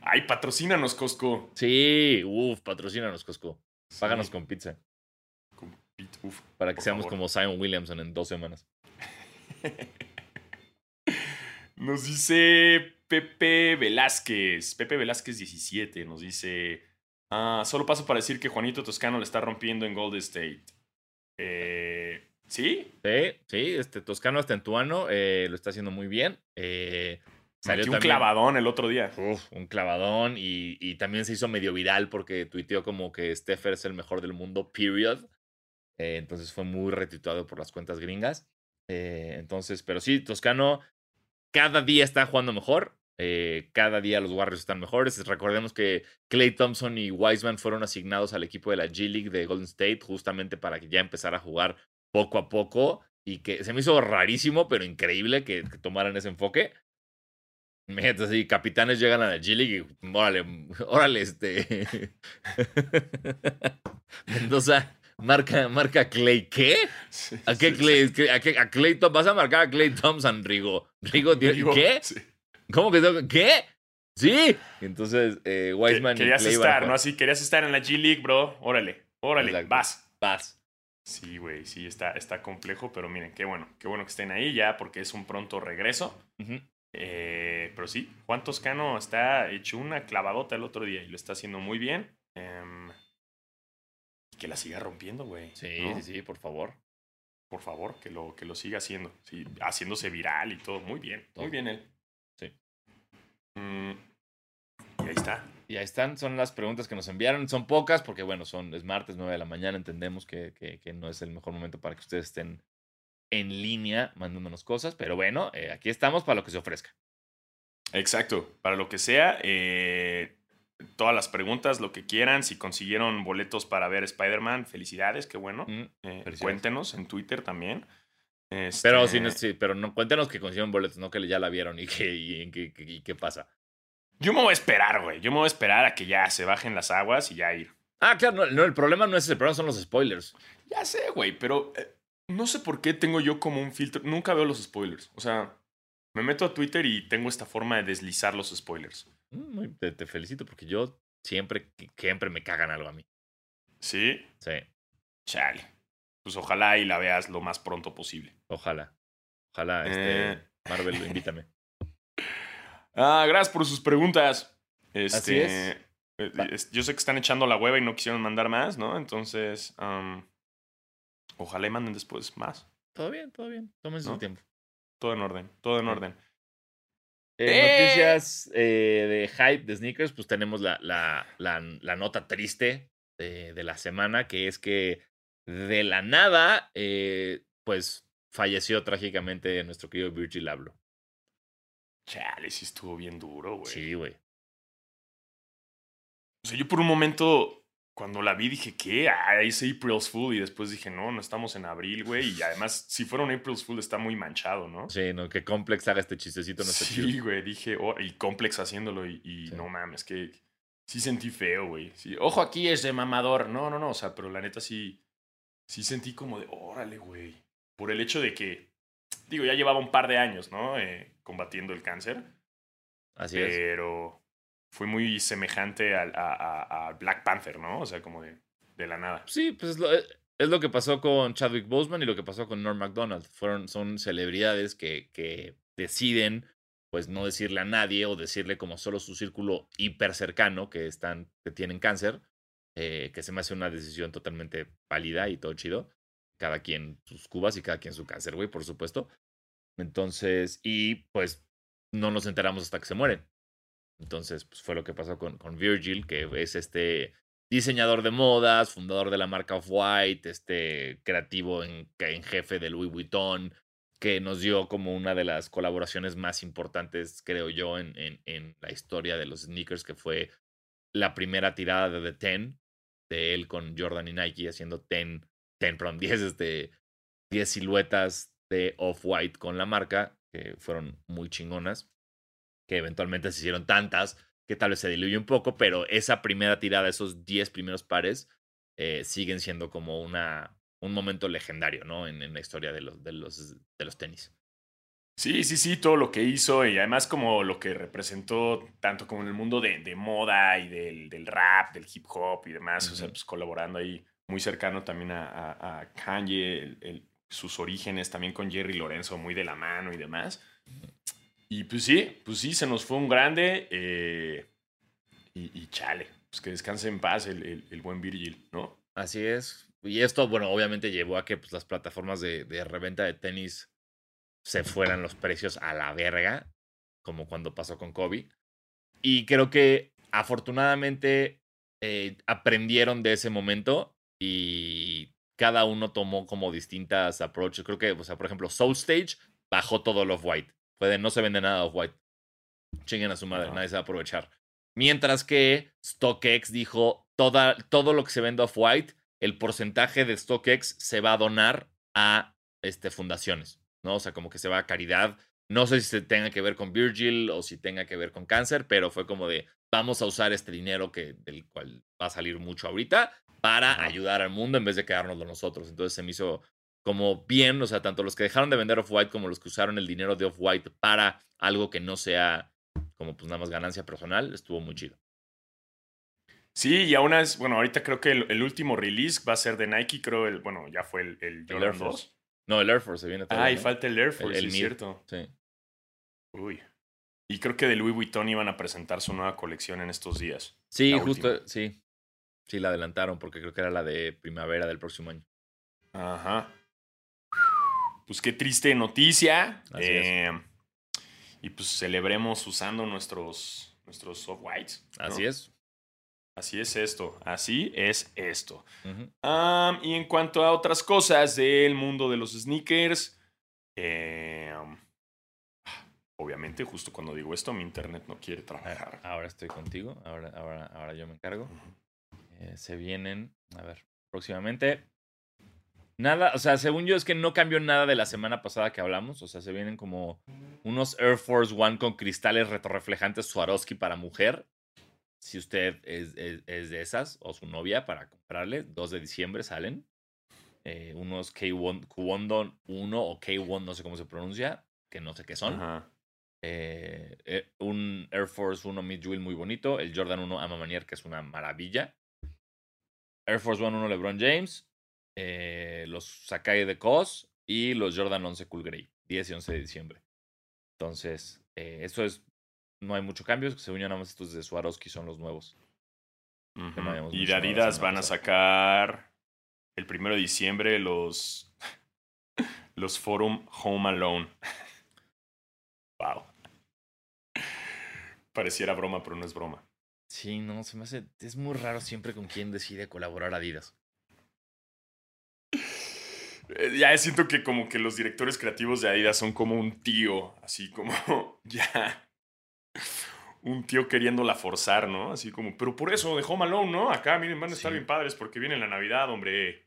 Ay, patrocínanos, Costco. Sí, uff, patrocínanos, Costco. Páganos Sí, con pizza. Uf. Para que seamos favor. como Simon Williamson en dos semanas. [laughs] Nos dice Pepe Velázquez. Pepe Velázquez 17 nos dice. "Ah, solo paso para decir que Juanito Toscano le está rompiendo en Golden State. Eh, ¿Sí? Sí, sí, este Toscano Estentuano eh, lo está haciendo muy bien. Eh, salió Metió un también- clavadón el otro día. Uf, un clavadón y, y también se hizo medio viral porque tuiteó como que Stepher es el mejor del mundo, period. Eh, entonces fue muy retuiteado por las cuentas gringas. Eh, entonces, pero sí, Toscano cada día está jugando mejor. eh, cada día los Warriors están mejores. Recordemos que Clay Thompson y Wiseman fueron asignados al equipo de la G League de Golden State justamente para que ya empezara a jugar poco a poco. Y que se me hizo rarísimo, pero increíble que, que tomaran ese enfoque. Imagínate así, capitanes llegan a la G League y órale, órale, este. [laughs] Mendoza marca, marca Clay. ¿Qué? Sí, ¿A qué sí, Clay? ¿Qué- ¿A qué? A Clay ¿Vas a marcar a Clay Thompson, Rigo? Rigo, ¿qué? ¿Cómo que tengo- ¿Qué? Sí. Entonces, eh, Que- Wiseman y Querías van estar, ¿no? Así, querías estar en la G League, bro. Órale, órale, Exacto. vas. Vas. Sí, güey, sí, está, está complejo, pero miren, qué bueno, qué bueno que estén ahí ya, porque es un pronto regreso. Eh, pero sí, Juan Toscano está hecho una clavadota el otro día y lo está haciendo muy bien. Y que la siga rompiendo, güey. Sí, ¿no? sí, sí, por favor. Por favor, que lo, que lo siga haciendo. Sí, haciéndose viral y todo. Muy bien, Todo. muy bien él. Sí. Mm, y ahí está. Y ahí están, son las preguntas que nos enviaron. Son pocas porque, bueno, son, es martes 9 de la mañana. Entendemos que, que, que no es el mejor momento para que ustedes estén en línea mandándonos cosas. Pero bueno, eh, aquí estamos para lo que se ofrezca. Exacto, para lo que sea. Eh, todas las preguntas, lo que quieran. Si consiguieron boletos para ver Spider-Man, felicidades, qué bueno. Mm, Eh, cuéntenos en Twitter también. Pero, Este, sí, no- sí, pero no, cuéntenos que consiguieron boletos, no que ya la vieron y, qué- y qué pasa. Yo me voy a esperar, güey. Yo me voy a esperar a que ya se bajen las aguas y ya ir. Ah, claro, no, no, el problema no es ese, el problema son los spoilers. Ya sé, güey, pero eh, no sé por qué tengo yo como un filtro. Nunca veo los spoilers. O sea, me meto a Twitter y tengo esta forma de deslizar los spoilers. Mm, te, te felicito porque yo siempre, siempre me cagan algo a mí. Sí, Sí, chale. Pues ojalá y la veas lo más pronto posible. ojalá. Ojalá, este, Eh. Marvel, [laughs] invítame. Ah, gracias por sus preguntas. Este, Así es. eh, es- Yo sé que están echando la hueva y no quisieron mandar más, ¿no? Entonces, ojalá y manden después más. Todo bien, todo bien. Tómense ¿No? su tiempo. Todo en orden, todo en Sí. orden. Eh. Noticias eh, de hype de sneakers, pues tenemos la, la, la, la nota triste de, de la semana, que es que de la nada, eh, pues falleció trágicamente nuestro querido Virgil Abloh. Chale, sí estuvo bien duro, güey. Sí, güey. O sea, yo por un momento, cuando la vi, dije, ¿qué? Ah, es April's Fool. Y después dije, no, no estamos en abril, güey. Y además, si fuera un April's Fool, está muy manchado, ¿no? Sí, no, que Complex haga este chistecito no está chido. Sí, güey, dije, oh, y Complex haciéndolo. Y, y Sí. no mames, que sí sentí feo, güey. Sí, ojo, aquí es de mamador. No, no, no. O sea, pero la neta sí, sí sentí como de, órale, güey. Por el hecho de que, digo, ya llevaba un par de años, ¿no? Eh, combatiendo el cáncer. Así es. pero fue muy semejante al- a, Black Panther, ¿no? O sea, como de, de la nada. Sí, pues es lo, es lo que pasó con Chadwick Boseman y lo que pasó con Norm MacDonald. Fueron, son celebridades que, que deciden pues no decirle a nadie o decirle como solo su círculo hiper cercano que están, que tienen cáncer, eh, que se me hace una decisión totalmente válida y todo chido. Cada quien sus cubas y cada quien su cáncer, güey, por supuesto. Entonces, y pues no nos enteramos hasta que se mueren. Entonces, pues fue lo que pasó con, con Virgil, que es este diseñador de modas, fundador de la marca Off-White, este creativo en, en jefe de Louis Vuitton, que nos dio como una de las colaboraciones más importantes, creo yo, en, en, en la historia de los sneakers, que fue la primera tirada de The Ten, de él con Jordan y Nike, haciendo 10, 10, perdón, [laughs] 10, este, 10 siluetas de Off-White con la marca, que fueron muy chingonas, que eventualmente se hicieron tantas que tal vez se diluye un poco, pero esa primera tirada, esos 10 primeros pares, eh, siguen siendo como una, un momento legendario, ¿no? En, en la historia de los, de, los, de los tenis. Sí, sí, sí, todo lo que hizo y además como lo que representó tanto como en el mundo de, de moda y del, del, rap, del hip hop y demás, o sea, pues colaborando ahí muy cercano también a, a- a Kanye, el- el- sus orígenes también con Jerry Lorenzo muy de la mano y demás. Y pues sí, pues sí, se nos fue un grande eh, y, chale, pues que descanse en paz el, buen Virgil, ¿no? Así es. Y esto, bueno, obviamente llevó a que pues, las plataformas de, reventa de tenis se fueran los precios a la verga, como cuando pasó con Kobe. Y creo que afortunadamente eh, aprendieron de ese momento y cada uno tomó como distintas approaches. Creo que, o sea, por ejemplo, Soul Stage bajó todo el off-white. Fue de no se vende nada off-white. Chinguen a su madre, nadie se va a aprovechar. Mientras que StockX dijo, toda, todo lo que se vende off-white, el porcentaje de StockX se va a donar a este, fundaciones, ¿no? O sea, como que se va a caridad. No sé si se tenga que ver con Virgil o si tenga que ver con cáncer, pero fue como de, vamos a usar este dinero que, del cual va a salir mucho ahorita para ayudar al mundo en vez de quedárnoslo nosotros. Entonces se me hizo como bien, o sea, tanto los que dejaron de vender Off-White como los que usaron el dinero de Off-White para algo que no sea como pues nada más ganancia personal, estuvo muy chido. Sí, y aún es, bueno, ahorita creo que el, el último release va a ser de Nike, creo, el, bueno, ya fue el, el El Jordan Air Force. 2. No, el Air Force se viene todavía. Ah, y ¿no? falta el Air Force, el sí, cierto. Sí. Uy. Y creo que de Louis Vuitton iban a presentar su nueva colección en estos días. Sí, justo, última. sí. Sí, la adelantaron porque creo que era la de primavera del próximo año. Ajá. Pues qué triste noticia. Así es. Eh, Y pues celebremos usando nuestros, nuestros soft whites. ¿no? Así es. Así es esto, así es esto. Y en cuanto a otras cosas del mundo de los sneakers, eh, am, obviamente justo cuando digo esto mi internet no quiere trabajar. Ahora estoy contigo. Ahora, ahora, ahora yo me encargo. Eh, se vienen, a ver, próximamente. Nada, o sea, según yo es que no cambió nada de la semana pasada que hablamos. O sea, se vienen como unos Air Force One con cristales retroreflejantes Swarovski para mujer. Si usted es, es- es de esas o su novia para comprarle, 2 de diciembre salen. Eh, unos K1, Kwondon 1 o K1, no sé cómo se pronuncia, que no sé qué son. Ajá. Eh, eh, un Air Force 1 Mid Jewel muy bonito. El Jordan 1 Ama Manier, que es una maravilla. Air Force One 1 LeBron James. Eh, los Sakai de Cos. Y los Jordan 11 Cool Grey. 10 y 11 de diciembre. Entonces, eh, eso es. No hay mucho cambio. Según yo, nada más estos de Swarovski son los nuevos. No Y de Adidas van a sacar el primero de diciembre los, [laughs] los Forum Home Alone. [laughs] wow. Pareciera broma, pero no es broma. Sí, no, se me hace. Es muy raro siempre con quién decide colaborar Adidas. Eh, Ya siento que como que los directores creativos de Adidas son como un tío, así como [laughs] ya un tío queriéndola forzar, ¿no? Así como, pero por eso de Home Alone, ¿no? Acá miren, van a estar Sí. bien padres porque viene la Navidad, hombre.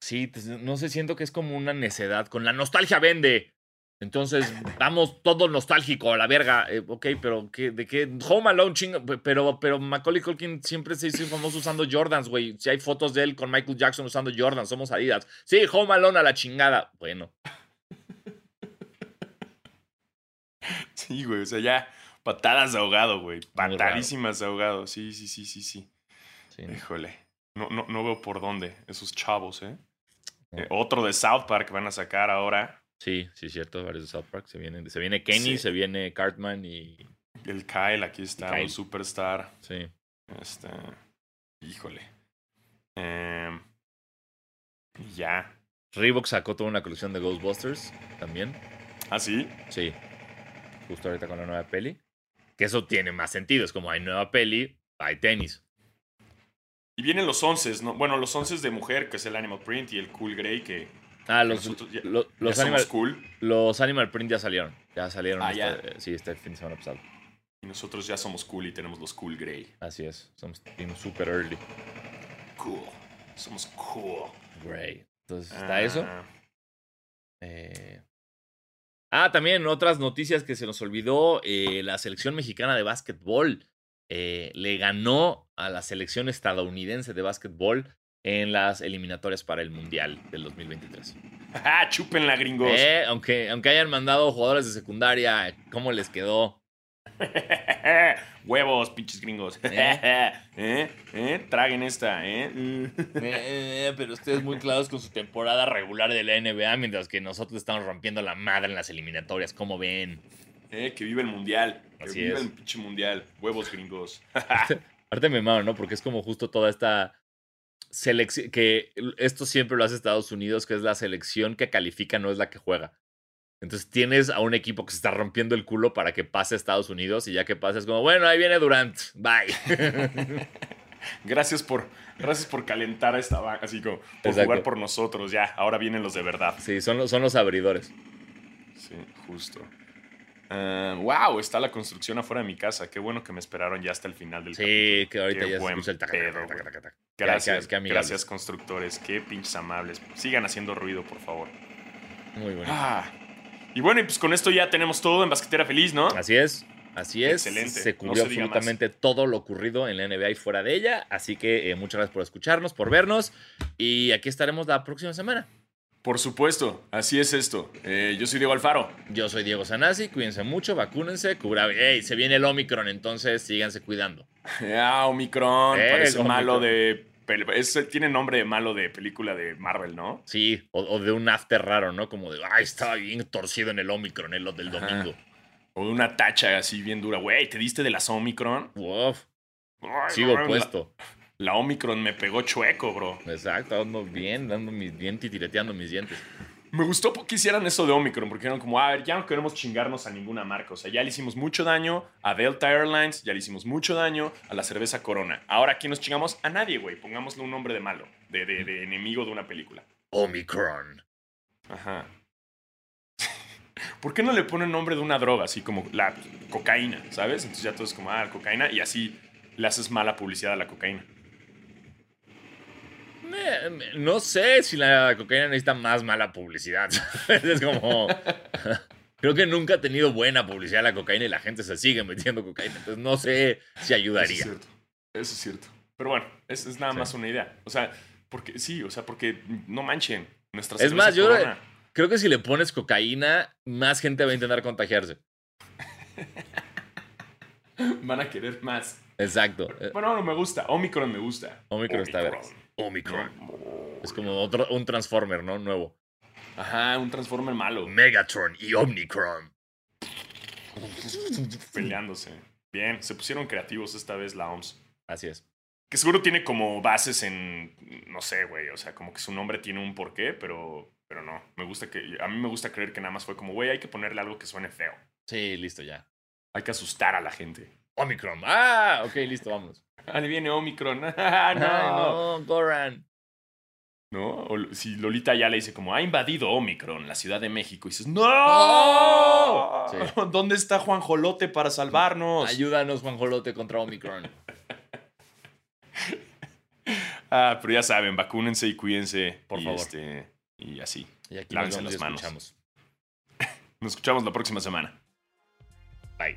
Sí, pues, no sé, siento que es como una necedad. Con la nostalgia vende. Entonces, vamos todo nostálgico a la verga. Eh, ok, pero ¿qué, ¿de qué? Home Alone, chingo. pe- Pero, pero Macaulay Culkin siempre se hizo famoso usando Jordans, güey. Si hay fotos de él con Michael Jackson usando Jordans, somos Adidas. Sí, Home Alone a la chingada. Bueno, [laughs] Sí, güey, o sea, ya patadas de ahogado, güey. Patadísimas de ahogado. Sí, sí, sí, sí, sí. sí. Híjole. No, no, no veo por dónde esos chavos, ¿eh? No. Eh, Otro de South Park van a sacar ahora. Sí, sí, cierto. Varios de South Park. Se viene, se viene Kenny, Sí. se viene Cartman y. El Kyle, aquí está, Kyle. un superstar. Sí. Este. Híjole. Em, ya. Reebok sacó toda una colección de Ghostbusters también. ¿Ah, sí? Sí. Justo ahorita con la nueva peli. Que eso tiene más sentido. Es como hay nueva peli, hay tenis. Y vienen los once, ¿no? Bueno, los once de mujer, que es el Animal Print y el Cool Grey, que Ah, los, nosotros ya, los, animal, cool. los Animal Print ya salieron. Ya salieron. Ah, este- ya. sí, este fin de semana pasado. Y nosotros ya somos cool y tenemos los Cool Grey. Así es. Somos team super early. Cool. Somos cool. Grey. Entonces, está eso. Ah, Eh, Ah, también otras noticias que se nos olvidó. eh, la selección mexicana de básquetbol eh, le ganó a la selección estadounidense de básquetbol en las eliminatorias para el Mundial del 2023. [laughs] ¡Ah, chúpenla, gringos! Eh, aunque, aunque hayan mandado jugadores de secundaria, ¿cómo les quedó? [laughs] Huevos, pinches gringos. ¿Eh? [laughs] ¿Eh? ¿Eh? Traguen esta, ¿eh? Eh, pero ustedes muy claros con su temporada regular de la NBA, mientras que nosotros estamos rompiendo la madre en las eliminatorias. ¿Cómo ven? Eh, que vive el mundial. Que Así vive es. el pinche mundial. Huevos, gringos. Aparte me mamo, ¿no? Porque es como justo toda esta que esto siempre lo hace Estados Unidos, que es la selección que califica, no es la que juega. Entonces tienes a un equipo que se está rompiendo el culo para que pase a Estados Unidos y ya que pasa es como, bueno, ahí viene Durant, bye. [laughs] Gracias por, gracias por calentar a esta vaca, así como por Exacto. jugar por nosotros. Ya, ahora vienen los de verdad. sí, son los, son los abridores. Sí, justo. Wow, está la construcción afuera de mi casa. Qué bueno que me esperaron ya hasta el final del Sí, que ahorita Qué ya buen el taca, pedo. Gracias, amigables. gracias constructores, qué pinches amables. Sigan haciendo ruido, por favor. Muy bueno. Ah, y bueno, y pues con esto ya tenemos todo en Basquetera Feliz, ¿no? Así es, así es. Excelente, Se no cubrió se absolutamente todo lo ocurrido en la NBA y fuera de ella. Así que eh, muchas gracias por escucharnos, por vernos. Y aquí estaremos la próxima semana. Por supuesto, así es esto. Eh, yo soy Diego Alfaro. Yo soy Diego Sanasi, cuídense mucho, vacúnense, cubra. ¡Ey! Se viene el Omicron, entonces síganse cuidando. [laughs] Ah, Omicron, Eh, parece Omicron. malo de... es- tiene nombre de malo de película de Marvel, ¿no? Sí, o, o de un after raro, ¿no? Como de, ay, estaba bien torcido en el Omicron, en lo del Ajá. domingo. O de una tacha así bien dura. Güey, ¿te diste de las Omicron? Ay, sigo no, puesto. La, Omicron me pegó chueco, bro. Exacto, ando bien, dando mis bien titireteando mis dientes. Me gustó que hicieran eso de Omicron, porque eran como, a ver, ya no queremos chingarnos a ninguna marca. O sea, ya le hicimos mucho daño a Delta Airlines, ya le hicimos mucho daño a la cerveza Corona. Ahora aquí nos chingamos a nadie, güey. Pongámosle un nombre de malo, de, de, de enemigo de una película. Omicron. Ajá. [laughs] ¿Por qué no le ponen nombre de una droga, así como la cocaína, ¿sabes? Entonces ya todo es como, ah, cocaína, y así le haces mala publicidad a la cocaína. No sé si la cocaína necesita más mala publicidad. [laughs] es como. [laughs] Creo que nunca ha tenido buena publicidad la cocaína y la gente se sigue metiendo cocaína. Entonces no sé si Eso ayudaría. es cierto. Eso es cierto. Pero bueno, es, es nada Sí. más una idea. O sea, porque sí, o sea, porque no manchen. Nuestra Es más, yo creo- Corona. Creo que si le pones cocaína, más gente va a intentar contagiarse. [laughs] van a querer más. Exacto. Bueno, no me gusta. Omicron me gusta. Omicron está bien. Omicron. Es como otro, un Transformer, ¿no? Nuevo. Ajá, un Transformer malo. Megatron y Omnicron. [laughs] Peleándose. Bien, se pusieron creativos esta vez la OMS. Así es. Que seguro tiene como bases en. No sé, güey. O sea, como que su nombre tiene un porqué, pero. Pero no. Me gusta que. A mí me gusta creer que nada más fue como, güey, hay que ponerle algo que suene feo. Sí, listo ya. Hay que asustar a la gente. Omicron. Ah, ok, listo, vámonos. Ahí viene Omicron. Ah, [laughs] no. Ay, no, Goran. ¿No? O si Lolita ya le dice como, ha invadido Omicron, la Ciudad de México. Y dices, ¡No! Sí. [laughs] ¿Dónde está Juan Jolote para salvarnos? Ayúdanos, Juan Jolote, contra Omicron. [laughs] Ah, pero ya saben, vacúnense y cuídense. Por y favor. Este, y así. Y aquí Lávense las manos. escuchamos. Nos escuchamos la próxima semana. Bye.